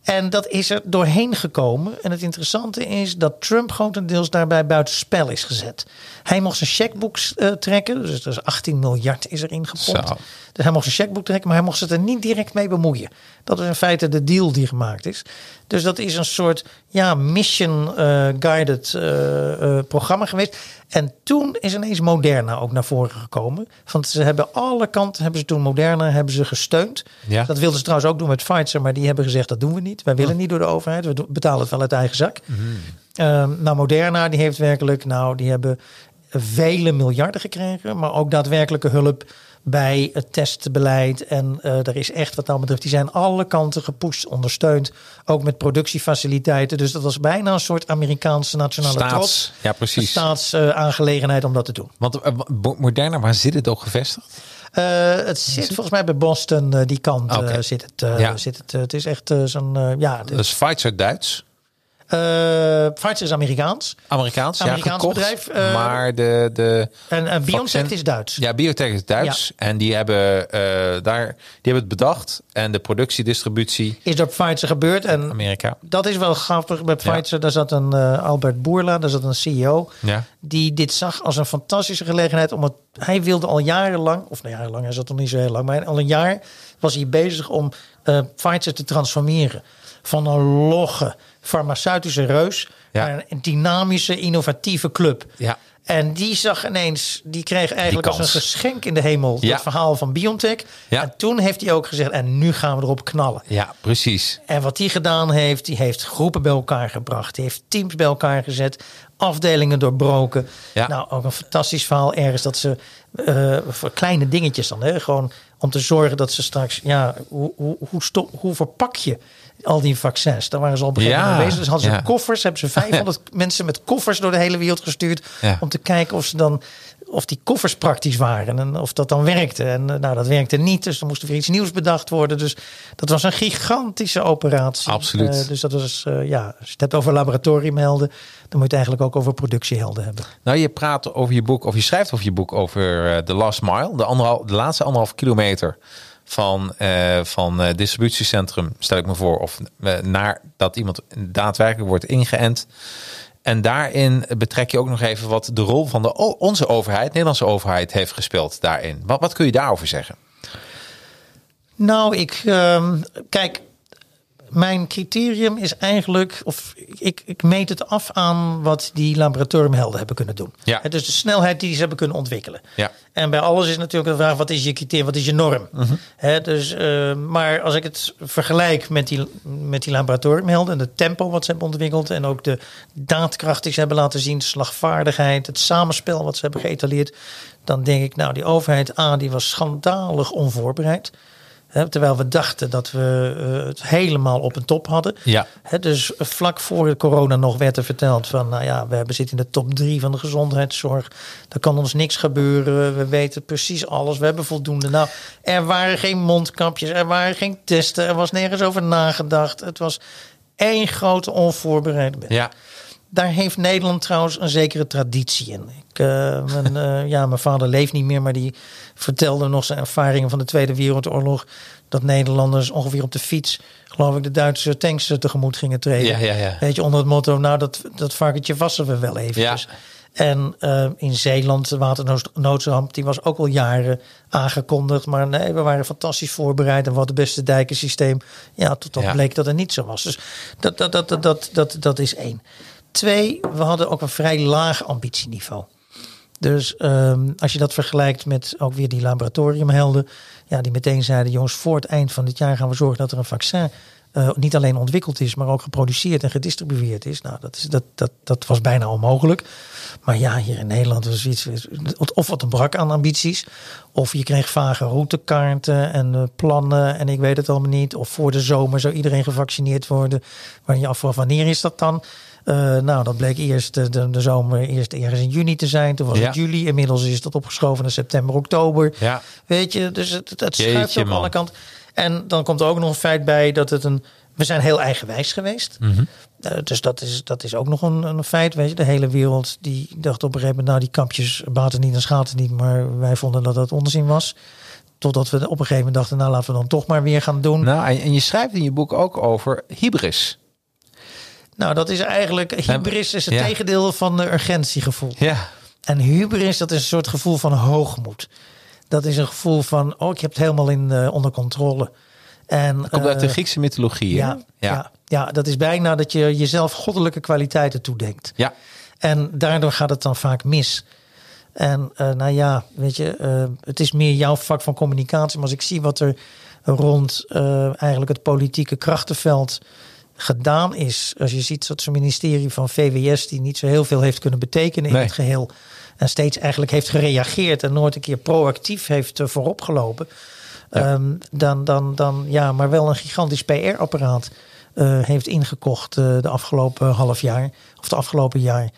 En dat is er doorheen gekomen. En het interessante is dat Trump grotendeels daarbij buitenspel is gezet. Hij mocht zijn checkboek eh, trekken. Dus er is 18 miljard is erin gepompt. Zo. Dus hij mocht zijn checkboek trekken, maar hij mocht zich er niet direct mee bemoeien. Dat is in feite de deal die gemaakt is. Dus dat is een soort ja, mission-guided eh, eh, programma geweest. En toen is ineens Moderna ook naar voren gekomen. Want ze hebben alle kanten, hebben ze toen Moderna hebben ze gesteund. Ja. Dat wilden ze trouwens ook doen met Pfizer, maar die hebben gezegd dat doen we niet. Wij willen niet door de overheid, we betalen het wel uit eigen zak. Ehm, nou, Moderna die heeft werkelijk, nou, die hebben vele miljarden gekregen, maar ook daadwerkelijke hulp bij het testbeleid. En eh er is echt wat dat betreft, die zijn alle kanten gepusht, ondersteund, ook met productiefaciliteiten. Dus dat was bijna een soort Amerikaanse nationale Staats- trots. ja, precies. Staatsaangelegenheid om dat te doen. Want eh, Mo- Moderna, waar zit het ook gevestigd? Eh, het zit volgens mij bij Boston, eh, die kant eh, zit het. eh, Ja. zit het, eh, het is echt eh, zo'n, eh, ja, is Pfizer Duits. Eh, Pfizer is Amerikaans. Amerikaans, Amerikaans ja, gekocht. bedrijf, eh, maar de, de En eh, BioNTech vaccin- is Duits. Ja, biotech is Duits. En die hebben, eh, daar, die hebben het bedacht. En de productiedistributie Is door Pfizer gebeurd. En Amerika. dat is wel grappig. Bij Ja. Pfizer, daar zat een eh, Albert Boerla, daar zat een CEO. Ja. Die dit zag als een fantastische gelegenheid. Om het, hij wilde al jarenlang, of nou jarenlang, hij zat nog niet zo heel lang. Maar al een jaar was hij bezig om eh, Pfizer te transformeren. Van een logge farmaceutische reus Ja. naar een dynamische, innovatieve club. Ja. En die zag ineens, die kreeg eigenlijk als een geschenk in de hemel Ja. het verhaal van BioNTech. Ja. En toen heeft hij ook gezegd, en nu gaan we erop knallen. Ja, precies. En wat hij gedaan heeft, die heeft groepen bij elkaar gebracht. Die heeft teams bij elkaar gezet. Afdelingen doorbroken. Ja. Nou, ook een fantastisch verhaal ergens dat ze eh, voor kleine dingetjes dan, hè, gewoon om te zorgen dat ze straks, ja, hoe, hoe, hoe, stop, hoe verpak je al die vaccins? Daar waren ze al gegeven Ja, mee bezig. Dus hadden ze ja. koffers, hebben ze 500 mensen met koffers door de hele wereld gestuurd om te kijken of ze dan of die koffers praktisch waren en of dat dan werkte. En eh, nou, dat werkte niet, dus er moest weer iets nieuws bedacht worden. Dus dat was een gigantische operatie. Absoluut. Eh, dus dat was, eh, ja, als je het hebt over laboratoriumhelden, dan moet je het eigenlijk ook over productiehelden hebben. Nou, je praat over je boek, of je schrijft over je boek over The Last Mile, de, anderhal, de laatste anderhalf kilometer van, uh, van uh, distributiecentrum, stel ik me voor, of uh, naar dat iemand daadwerkelijk wordt ingeënt. En daarin betrek je ook nog even wat de rol van de, onze overheid, Nederlandse overheid, heeft gespeeld daarin. Wat, wat kun je daarover zeggen? Nou, ik uh, kijk, mijn criterium is eigenlijk, of ik, ik meet het af aan wat die laboratoriumhelden hebben kunnen doen. Ja. Dus de snelheid die ze hebben kunnen ontwikkelen. Ja. En bij alles is natuurlijk de vraag, wat is je criterium, wat is je norm? Mhm. dus, uh, maar als ik het vergelijk met die, met die laboratoriumhelden en het tempo wat ze hebben ontwikkeld en ook de daadkracht die ze hebben laten zien, slagvaardigheid, het samenspel wat ze hebben geëtaleerd, dan denk ik, nou die overheid A, die was schandalig onvoorbereid terwijl we dachten dat we uh, het helemaal op een top hadden. Ja. dus vlak voor de corona nog werd er verteld van... nou ja, we hebben zitten in de top drie van de gezondheidszorg. Er kan ons niks gebeuren. We weten precies alles. We hebben voldoende. Nou, er waren geen mondkapjes. Er waren geen testen. Er was nergens over nagedacht. Het was één grote onvoorbereiding. Ja. Daar heeft Nederland trouwens een zekere traditie in. Ik, uh, mijn, uh, ja, mijn vader leeft niet meer, maar die vertelde nog zijn ervaringen van de Tweede Wereldoorlog. Dat Nederlanders ongeveer op de fiets, geloof ik, de Duitse tanks tegemoet gingen treden. Ja, ja, ja. Weet je, onder het motto, nou dat, dat varkentje wassen we wel even. Ja. En uh, in Zeeland, de waternoodramp, die was ook al jaren aangekondigd. Maar nee, we waren fantastisch voorbereid en wat het beste dijkensysteem. Ja, totdat Ja. bleek dat het niet zo was. Dus dat, dat, dat, dat, dat, dat, dat is één. Twee, we hadden ook een vrij laag ambitieniveau. Dus ehm, als je dat vergelijkt met ook weer die laboratoriumhelden, ja, die meteen zeiden: jongens, voor het eind van dit jaar gaan we zorgen dat er een vaccin eh, niet alleen ontwikkeld is, maar ook geproduceerd en gedistribueerd is. Nou, dat, is, dat, dat, dat was bijna onmogelijk. Maar ja, hier in Nederland was iets, of wat een brak aan ambities, of je kreeg vage routekaarten en eh, plannen en ik weet het allemaal niet. Of voor de zomer zou iedereen gevaccineerd worden. Maar je afvraagt wanneer is dat dan? Uh, nou, dat bleek eerst de, de, zomer eerst ergens in juni te zijn. Toen was Ja. het juli. Inmiddels is dat opgeschoven naar september, oktober. Ja. Weet je, dus het, het schuift man. alle kanten. En dan komt er ook nog een feit bij dat het een... We zijn heel eigenwijs geweest. Mhm. Eh, dus dat is, dat is ook nog een, een feit. Weet je, de hele wereld die dacht op een gegeven moment... nou, die kampjes baten niet en schaten niet. Maar wij vonden dat dat onzin was. Totdat we op een gegeven moment dachten... nou, laten we dan toch maar weer gaan doen. Nou, en, en je schrijft in je boek ook over hybris. Nou, dat is eigenlijk... Hybris is het Ja. tegendeel van de urgentiegevoel. Ja. En hubris, dat is een soort gevoel van hoogmoed. Dat is een gevoel van, oh, ik heb het helemaal in, eh, onder controle. En, Komt uit de eh, Griekse mythologie. ja, ja. Ja, dat is bijna dat je jezelf goddelijke kwaliteiten toedenkt. Ja. En daardoor gaat het dan vaak mis. En eh, nou ja, weet je, het is meer jouw vak van communicatie. Maar als ik zie wat er rond eigenlijk het politieke krachtenveld gedaan is. Als je ziet dat zo'n ministerie van VWS die niet zo heel veel heeft kunnen betekenen in Nee. het geheel. En steeds eigenlijk heeft gereageerd en nooit een keer proactief heeft uh, vooropgelopen. Ehm, dan, dan, dan, ja, maar wel een gigantisch PR-apparaat uh, heeft ingekocht uh, de afgelopen half jaar. Of de afgelopen jaar.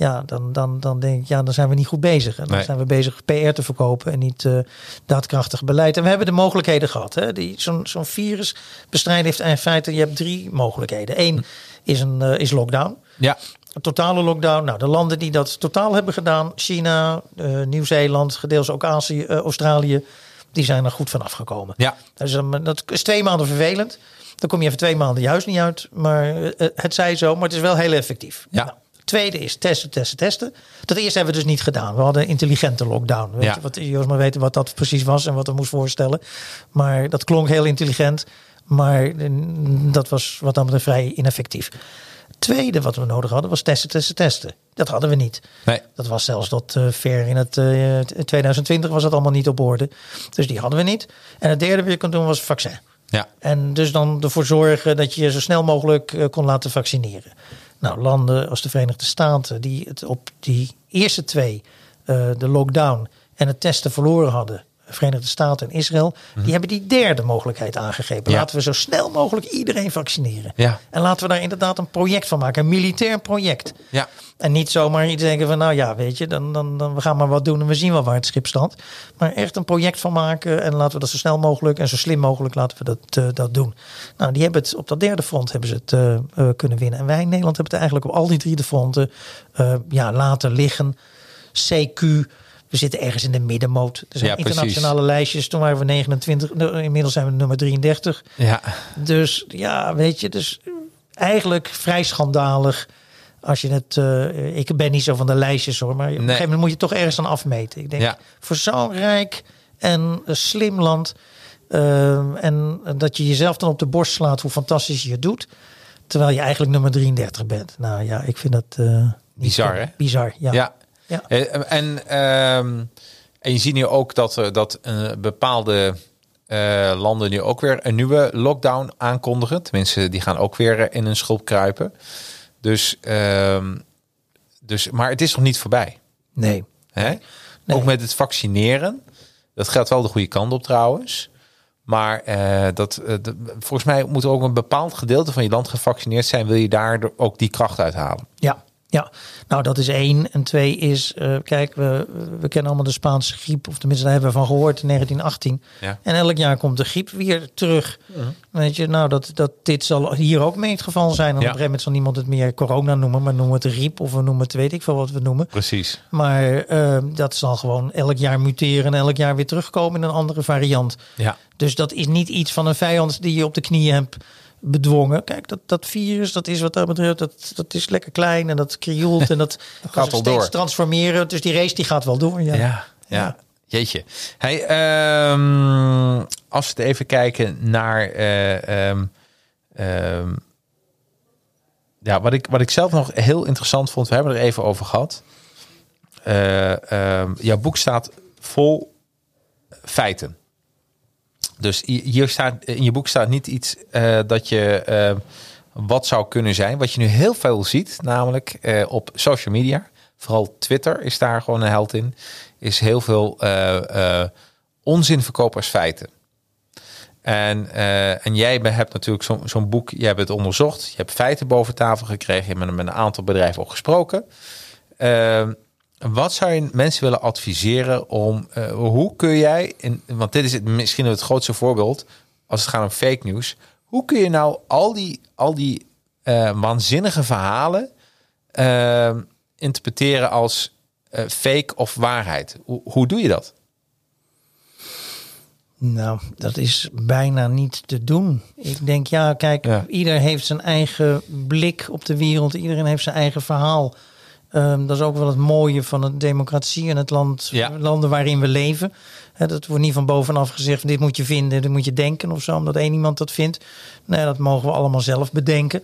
Ja, dan, dan, dan denk ik, ja, dan zijn we niet goed bezig. En dan Nee. zijn we bezig PR te verkopen en niet uh, daadkrachtig beleid. En we hebben de mogelijkheden gehad. Hè? Die, zo'n, zo'n virus bestrijden heeft in feite, je hebt drie mogelijkheden. Eén is, een, uh, is lockdown. Ja. Een totale lockdown. Nou, de landen die dat totaal hebben gedaan, China, uh, Nieuw-Zeeland, gedeels ook Azië, Australië, die zijn er goed van afgekomen. Ja. Dus, um, dat is twee maanden vervelend. Dan kom je even twee maanden juist niet uit. Maar het zij zo, maar het is wel heel effectief. Ja. Nou, tweede is testen, testen, testen. Dat eerste hebben we dus niet gedaan. We hadden een intelligente lockdown. Weet Ja. je, wat, Joost maar weten wat dat precies was en wat er moest voorstellen. Maar dat klonk heel intelligent. Maar eh, dat was wat dan betreft vrij ineffectief. Tweede wat we nodig hadden was testen, testen, testen. Dat hadden we niet. Nee. Dat was zelfs tot uh, ver in het uh, 2020 was dat allemaal niet op orde. Dus die hadden we niet. En het derde wat je kon doen was vaccin. Ja. En dus dan ervoor zorgen dat je je zo snel mogelijk uh, kon laten vaccineren. Nou, landen als de Verenigde Staten die het op die eerste twee, uh, de lockdown en het testen verloren hadden. Verenigde Staten en Israël, die hebben die derde mogelijkheid aangegeven. Mhm. Ja. Laten we zo snel mogelijk iedereen vaccineren. Ja. En laten we daar inderdaad een project van maken, een militair project. Ja. En niet zomaar iets denken van, nou ja, weet je, dan, dan, dan we gaan maar wat doen en we zien wel waar het schip staat. Maar echt een project van maken en laten we dat zo snel mogelijk en zo slim mogelijk laten we dat, eh, dat doen. Nou, die hebben het op dat derde front hebben ze het eh, eh, kunnen winnen. En wij in Nederland hebben het eigenlijk op al die drie de fronten ja, laten liggen. CQ, we zitten ergens in de middenmoot. Er zijn Ja, precies. internationale lijstjes. Toen waren we 29, nou, inmiddels zijn we nummer 33. Ja. Dus ja, weet je, dus eigenlijk vrij schandalig. Als je het, eh, ik ben niet zo van de lijstjes hoor, maar op een gegeven moment moet je toch ergens aan afmeten. Ik denk, Ja. voor zo'n rijk en eh, slim land, eh, en dat je jezelf dan op de borst slaat hoe fantastisch je het doet, terwijl je eigenlijk nummer 33 bent. Nou ja, ik vind dat Bizar, hè? Bizar, ja. Ja. Ja. En, ehm, en je ziet nu ook dat, dat eh, bepaalde landen nu ook weer een nieuwe lockdown aankondigen. Tenminste, die gaan ook weer in een schulp kruipen. Dus, ehm, dus, maar het is nog niet voorbij. Nee. Hè? Nee. Ook met het vaccineren. Dat gaat wel de goede kant op trouwens. Maar eh, dat, eh, de- volgens mij moet er ook een bepaald gedeelte van je land gevaccineerd zijn. Wil je daar ook die kracht uithalen? Ja, ja, nou dat is één. En twee is, eh, kijk, we, we kennen allemaal de Spaanse griep, of tenminste daar hebben we van gehoord in 1918. Ja. En elk jaar komt de griep weer terug. Weet je, nou dat, dat dit zal hier ook mee het geval zijn. En op een gegeven moment zal niemand het meer corona noemen, maar noemen we het griep of we noemen het weet ik veel wat we noemen. Precies. Maar eh, dat zal gewoon elk jaar muteren en elk jaar weer terugkomen in een andere variant. Ja. Dus dat is niet iets van een vijand die je op de knieën hebt bedwongen. Kijk, dat, dat virus, dat is wat dat betreft, dat, dat is lekker klein en dat krioelt en dat kan Gaat steeds door. transformeren. Dus die race die gaat wel door. Ja. Ja, ja. Jeetje. Hey, ehm, als we even kijken naar eh, ehm, ehm, ja, wat ik, wat ik zelf nog heel interessant vond, we hebben er even over gehad. Eh, jouw boek staat vol feiten. Dus hi- hier staat in je boek staat niet iets eh, dat je eh, wat zou kunnen zijn. Wat je nu heel veel ziet, namelijk eh, op social media. Vooral Twitter is daar gewoon een held in. Is heel veel onzin verkopen als feiten. En, en jij hebt natuurlijk zo'n boek, je hebt het onderzocht. Je hebt feiten boven tafel gekregen. Je hebt met een aantal bedrijven ook gesproken. Eh, wat zou je mensen willen adviseren om, eh, hoe kun jij, in, want dit is het, misschien het grootste voorbeeld als het gaat om fake news. Hoe kun je nou al die, al die eh, waanzinnige verhalen eh, interpreteren als fake of waarheid? Hoe, hoe doe je dat? Nou, dat is bijna niet te doen. Ik denk, ja, kijk, Ja. ieder heeft zijn eigen blik op de wereld. Iedereen heeft zijn eigen verhaal. Ehm, dat is ook wel het mooie van de democratie en het land, Ja. landen waarin we leven. Dat wordt niet van bovenaf gezegd, dit moet je vinden, dit moet je denken of zo, omdat één iemand dat vindt. Nee, dat mogen we allemaal zelf bedenken.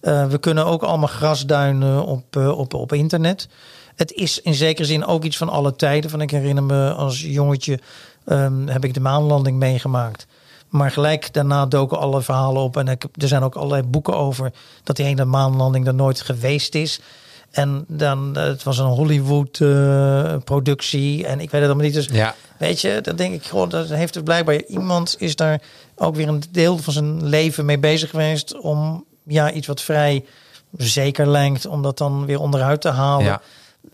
Eh, we kunnen ook allemaal grasduinen op, eh, op, op internet. Het is in zekere zin ook iets van alle tijden. Van ik herinner me als jongetje ehm, heb ik de maanlanding meegemaakt. Maar gelijk daarna doken alle verhalen op. En ik, er zijn ook allerlei boeken over dat die hele maanlanding er nooit geweest is. En dan, eh, het was een Hollywood eh, productie. En ik weet het allemaal niet. Dus Ja. weet je, dan denk ik gewoon, dat heeft er blijkbaar iemand is daar ook weer een deel van zijn leven mee bezig geweest om ja, iets wat vrij zeker lijkt, om dat dan weer onderuit te halen. Ja.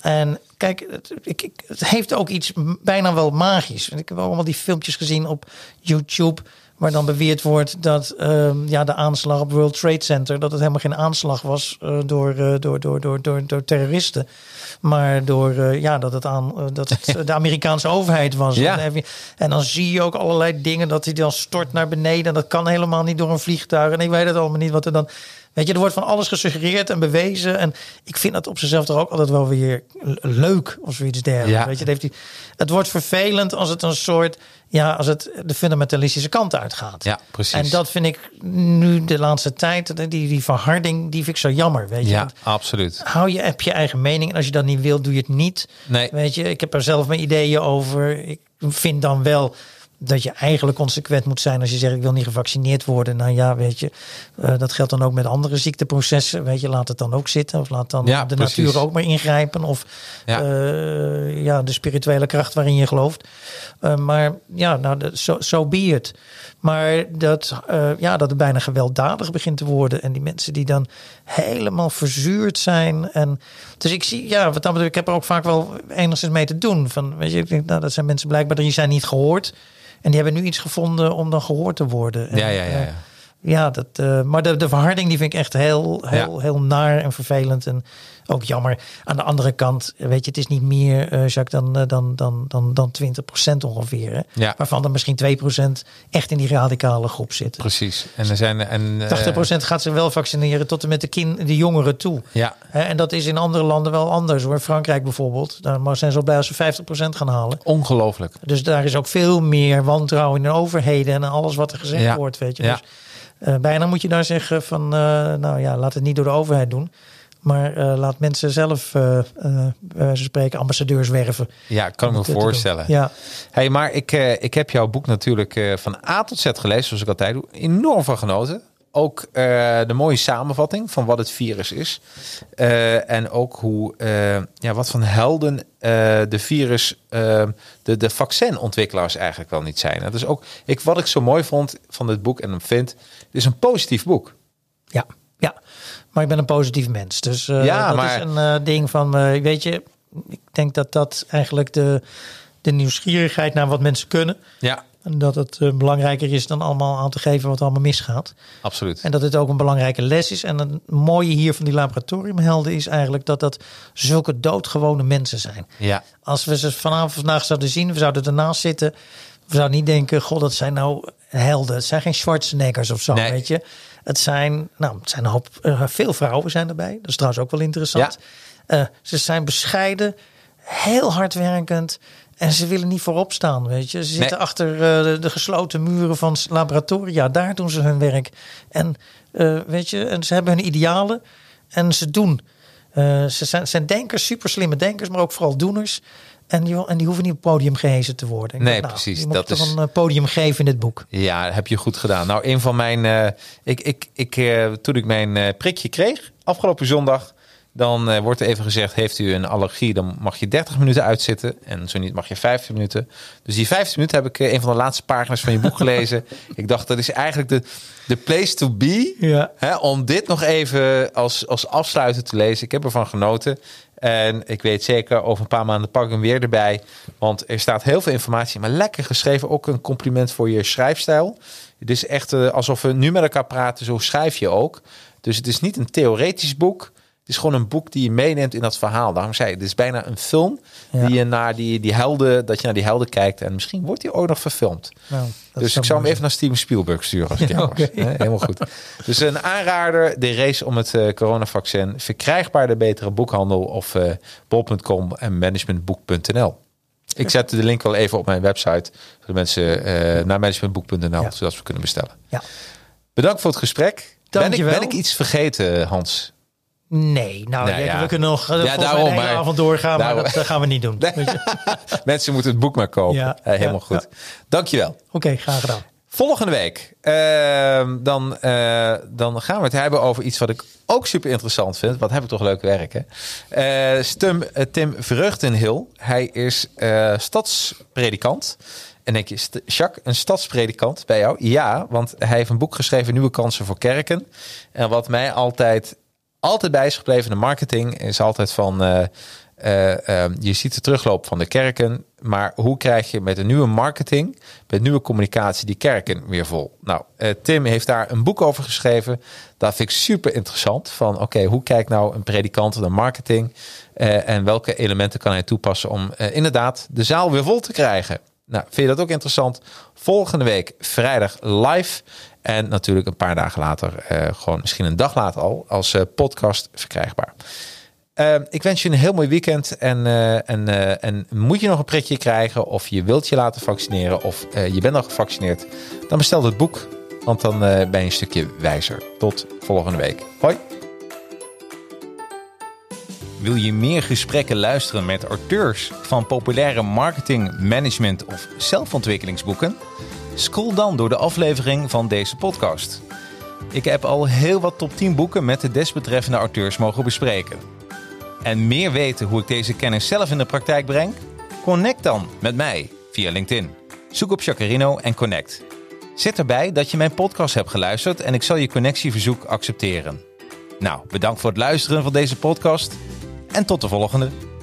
En kijk, het, ik, het heeft ook iets bijna wel magisch. Ik heb allemaal die filmpjes gezien op YouTube. Waar dan beweerd wordt dat ehm, ja, de aanslag op World Trade Center. dat het helemaal geen aanslag was eh, door, eh, door, door, door, door, door terroristen. Maar door eh, ja, dat het, aan, dat het de Amerikaanse overheid was. Ja. En dan heb je- En dan zie je ook allerlei dingen dat hij dan stort naar beneden. En dat kan helemaal niet door een vliegtuig. En ik weet het allemaal niet wat er dan. Weet je, er wordt van alles gesuggereerd en bewezen. En ik vind dat op zichzelf toch ook altijd wel weer leuk of zoiets dergelijks. Ja. Weet je, het, heeft die, het wordt vervelend als het een soort, ja, als het de fundamentalistische kant uitgaat. Ja, precies. En dat vind ik nu de laatste tijd, die, die verharding, die vind ik zo jammer. Weet je, Ja, Want absoluut. hou je, heb je eigen mening. En als je dat niet wilt, doe je het niet. Nee. Weet je, ik heb er zelf mijn ideeën over. Ik vind dan wel dat je eigenlijk consequent moet zijn als je zegt ik wil niet gevaccineerd worden. Nou ja, weet je, eh, dat geldt dan ook met andere ziekteprocessen. Weet je, laat het dan ook zitten of laat dan Ja, de precies. natuur ook maar ingrijpen of Ja. ja. ja, de spirituele kracht waarin je gelooft. Eh, maar ja, nou, zo so, be it. Maar dat, eh, ja, dat het bijna gewelddadig begint te worden. En die mensen die dan helemaal verzuurd zijn. En, dus ik zie, ja, wat betreft, ik heb er ook vaak wel enigszins mee te doen. Van, weet je, ik denk, nou, dat zijn mensen blijkbaar die zijn niet gehoord. En die hebben nu iets gevonden om dan gehoord te worden. En, Ja, ja, ja. eh, ja. ja, dat, eh, maar de, de verharding die vind ik echt heel, heel, heel naar en vervelend. En ook jammer. Aan de andere kant, weet je, het is niet meer, eh Jacques, dan, eh, dan, dan, dan, dan 20% ongeveer. Hè? Ja. Waarvan er misschien 2% echt in die radicale groep zitten. Precies. En er zijn en eh, 80% gaat zich wel vaccineren tot en met de, kin, de jongeren toe. Ja, en dat is in andere landen wel anders hoor. Frankrijk bijvoorbeeld, daar zijn ze al blij als ze 50% gaan halen. ongelooflijk. Dus daar is ook veel meer wantrouwen in de overheden en alles wat er gezegd Ja. wordt. Weet je. Ja. Dus, bijna moet je daar zeggen van, nou ja, laat het niet door de overheid doen. Maar eh, laat mensen zelf, van spreken, ambassadeurs werven. Ja, kan ik me voorstellen. Ja, Hey, maar ik, ik heb jouw boek natuurlijk van A tot Z gelezen, zoals ik altijd doe. Enorm van genoten. Ook de mooie samenvatting van wat het virus is. En ook hoe, ja, wat van helden de virus, eh, de, de vaccinontwikkelaars eigenlijk wel niet zijn. Dat is ook, ik, wat ik zo mooi vond van dit boek en hem vind, het is een positief boek. ja. Maar ik ben een positief mens. Dus eh, Ja, dat maar- is een eh, ding van, eh, weet je, ik denk dat dat eigenlijk de, de nieuwsgierigheid naar wat mensen kunnen. Ja, En dat het belangrijker is dan allemaal aan te geven wat allemaal misgaat. absoluut. En dat het ook een belangrijke les is. En het mooie hier van die laboratoriumhelden is eigenlijk dat dat zulke doodgewone mensen zijn. Ja, Als we ze vanavond vandaag zouden zien, we zouden ernaast zitten. We zouden niet denken, god, dat zijn nou helden. Het zijn geen Schwarzeneggers of zo, Nee. weet je. Het zijn, nou, het zijn een hoop, eh, veel vrouwen zijn erbij. Dat is trouwens ook wel interessant. Eh, ze zijn bescheiden, heel hardwerkend. En ze willen niet voorop staan, weet je. Ze zitten achter eh, de, de gesloten muren van laboratoria. Daar doen ze hun werk. En weet je, en ze hebben hun idealen en ze doen. Ze zijn, zijn denkers, super slimme denkers, maar ook vooral doeners. En die, en die hoeven niet op het podium gehezen te worden. Ik Nee, dacht, nou, precies, dat toch is- een eh, podium geven in dit boek. Ja, heb je goed gedaan. Nou, een van mijn. eh, ik, ik, ik, eh, toen ik mijn prikje kreeg, afgelopen zondag. Dan wordt er even gezegd: Heeft u een allergie? Dan mag je 30 minuten uitzitten. En zo niet mag je 15 minuten. Dus die 15 minuten heb ik een van de laatste pagina's van je boek gelezen. ik dacht, dat is eigenlijk de, de place to be. Ja. Hè, om dit nog even als, als afsluiter te lezen. Ik heb ervan genoten. En ik weet zeker, over een paar maanden pak ik hem weer erbij. Want er staat heel veel informatie, maar lekker geschreven. Ook een compliment voor je schrijfstijl. Het is echt eh, alsof we nu met elkaar praten, zo schrijf je ook. Dus het is niet een theoretisch boek. Het is gewoon een boek die je meeneemt in dat verhaal. Daarom zei ik, het is bijna een film Ja. die je naar die, die helden, dat je naar die helden kijkt. En misschien wordt die ooit nog verfilmd. Nou, Dus ik zou hem even naar Steven Spielberg sturen als ik Ja, was. Helemaal goed. Dus een aanrader, de race om het eh, coronavaccin. Verkrijgbaar de betere boekhandel of eh bol.com en managementboek.nl. Ik zet de link wel even op mijn website. Zodat mensen eh, naar managementboek.nl, Ja. zodat we kunnen bestellen. Ja. Bedankt voor het gesprek. Ben ik, ben ik iets vergeten, Hans? Nee, nou, Nou ja, we kunnen nog eh, Ja, daarom, hele maar- avond doorgaan, daarom- maar dat eh, gaan we niet doen. Mensen moeten het boek maar kopen. Ja, Eh, helemaal ja, goed. Dankjewel. Oké, graag gedaan. Volgende week ehm, dan, dan gaan we het hebben over iets wat ik ook super interessant vind. Wat heb ik toch leuk werk, hè? Eh, Stum, Tim Vreugdenhil. Hij is stadspredikant. En denk je, Jacques, een stadspredikant bij jou? Ja, want hij heeft een boek geschreven, Nieuwe Kansen voor Kerken. En wat mij altijd, altijd bij is gebleven de marketing, is altijd van... eh, eh, eh, je ziet de terugloop van de kerken, maar hoe krijg je met een nieuwe marketing, met nieuwe communicatie, die kerken weer vol? Nou, eh, Tim heeft daar een boek over geschreven. Dat vind ik super interessant. Van oké, hoe kijkt nou een predikant naar marketing en welke elementen kan hij toepassen om inderdaad de zaal weer vol te krijgen? Nou, vind je dat ook interessant? Volgende week vrijdag live. En natuurlijk een paar dagen later, eh, gewoon misschien een dag later al, als eh, podcast verkrijgbaar. Eh, ik wens je een heel mooi weekend. En, eh, en, en moet je nog een prikje krijgen, of je wilt je laten vaccineren, of je bent al gevaccineerd, dan bestel het boek. Want dan ben je een stukje wijzer. Tot volgende week. Hoi. Wil je meer gesprekken luisteren met auteurs van populaire marketing, management of zelfontwikkelingsboeken? Scroll dan door de aflevering van deze podcast. Ik heb al heel wat top 10 boeken met de desbetreffende auteurs mogen bespreken. En meer weten hoe ik deze kennis zelf in de praktijk breng? Connect dan met mij via LinkedIn. Zoek op Jacarino en connect. Zet erbij dat je mijn podcast hebt geluisterd en ik zal je connectieverzoek accepteren. Nou, bedankt voor het luisteren van deze podcast en tot de volgende.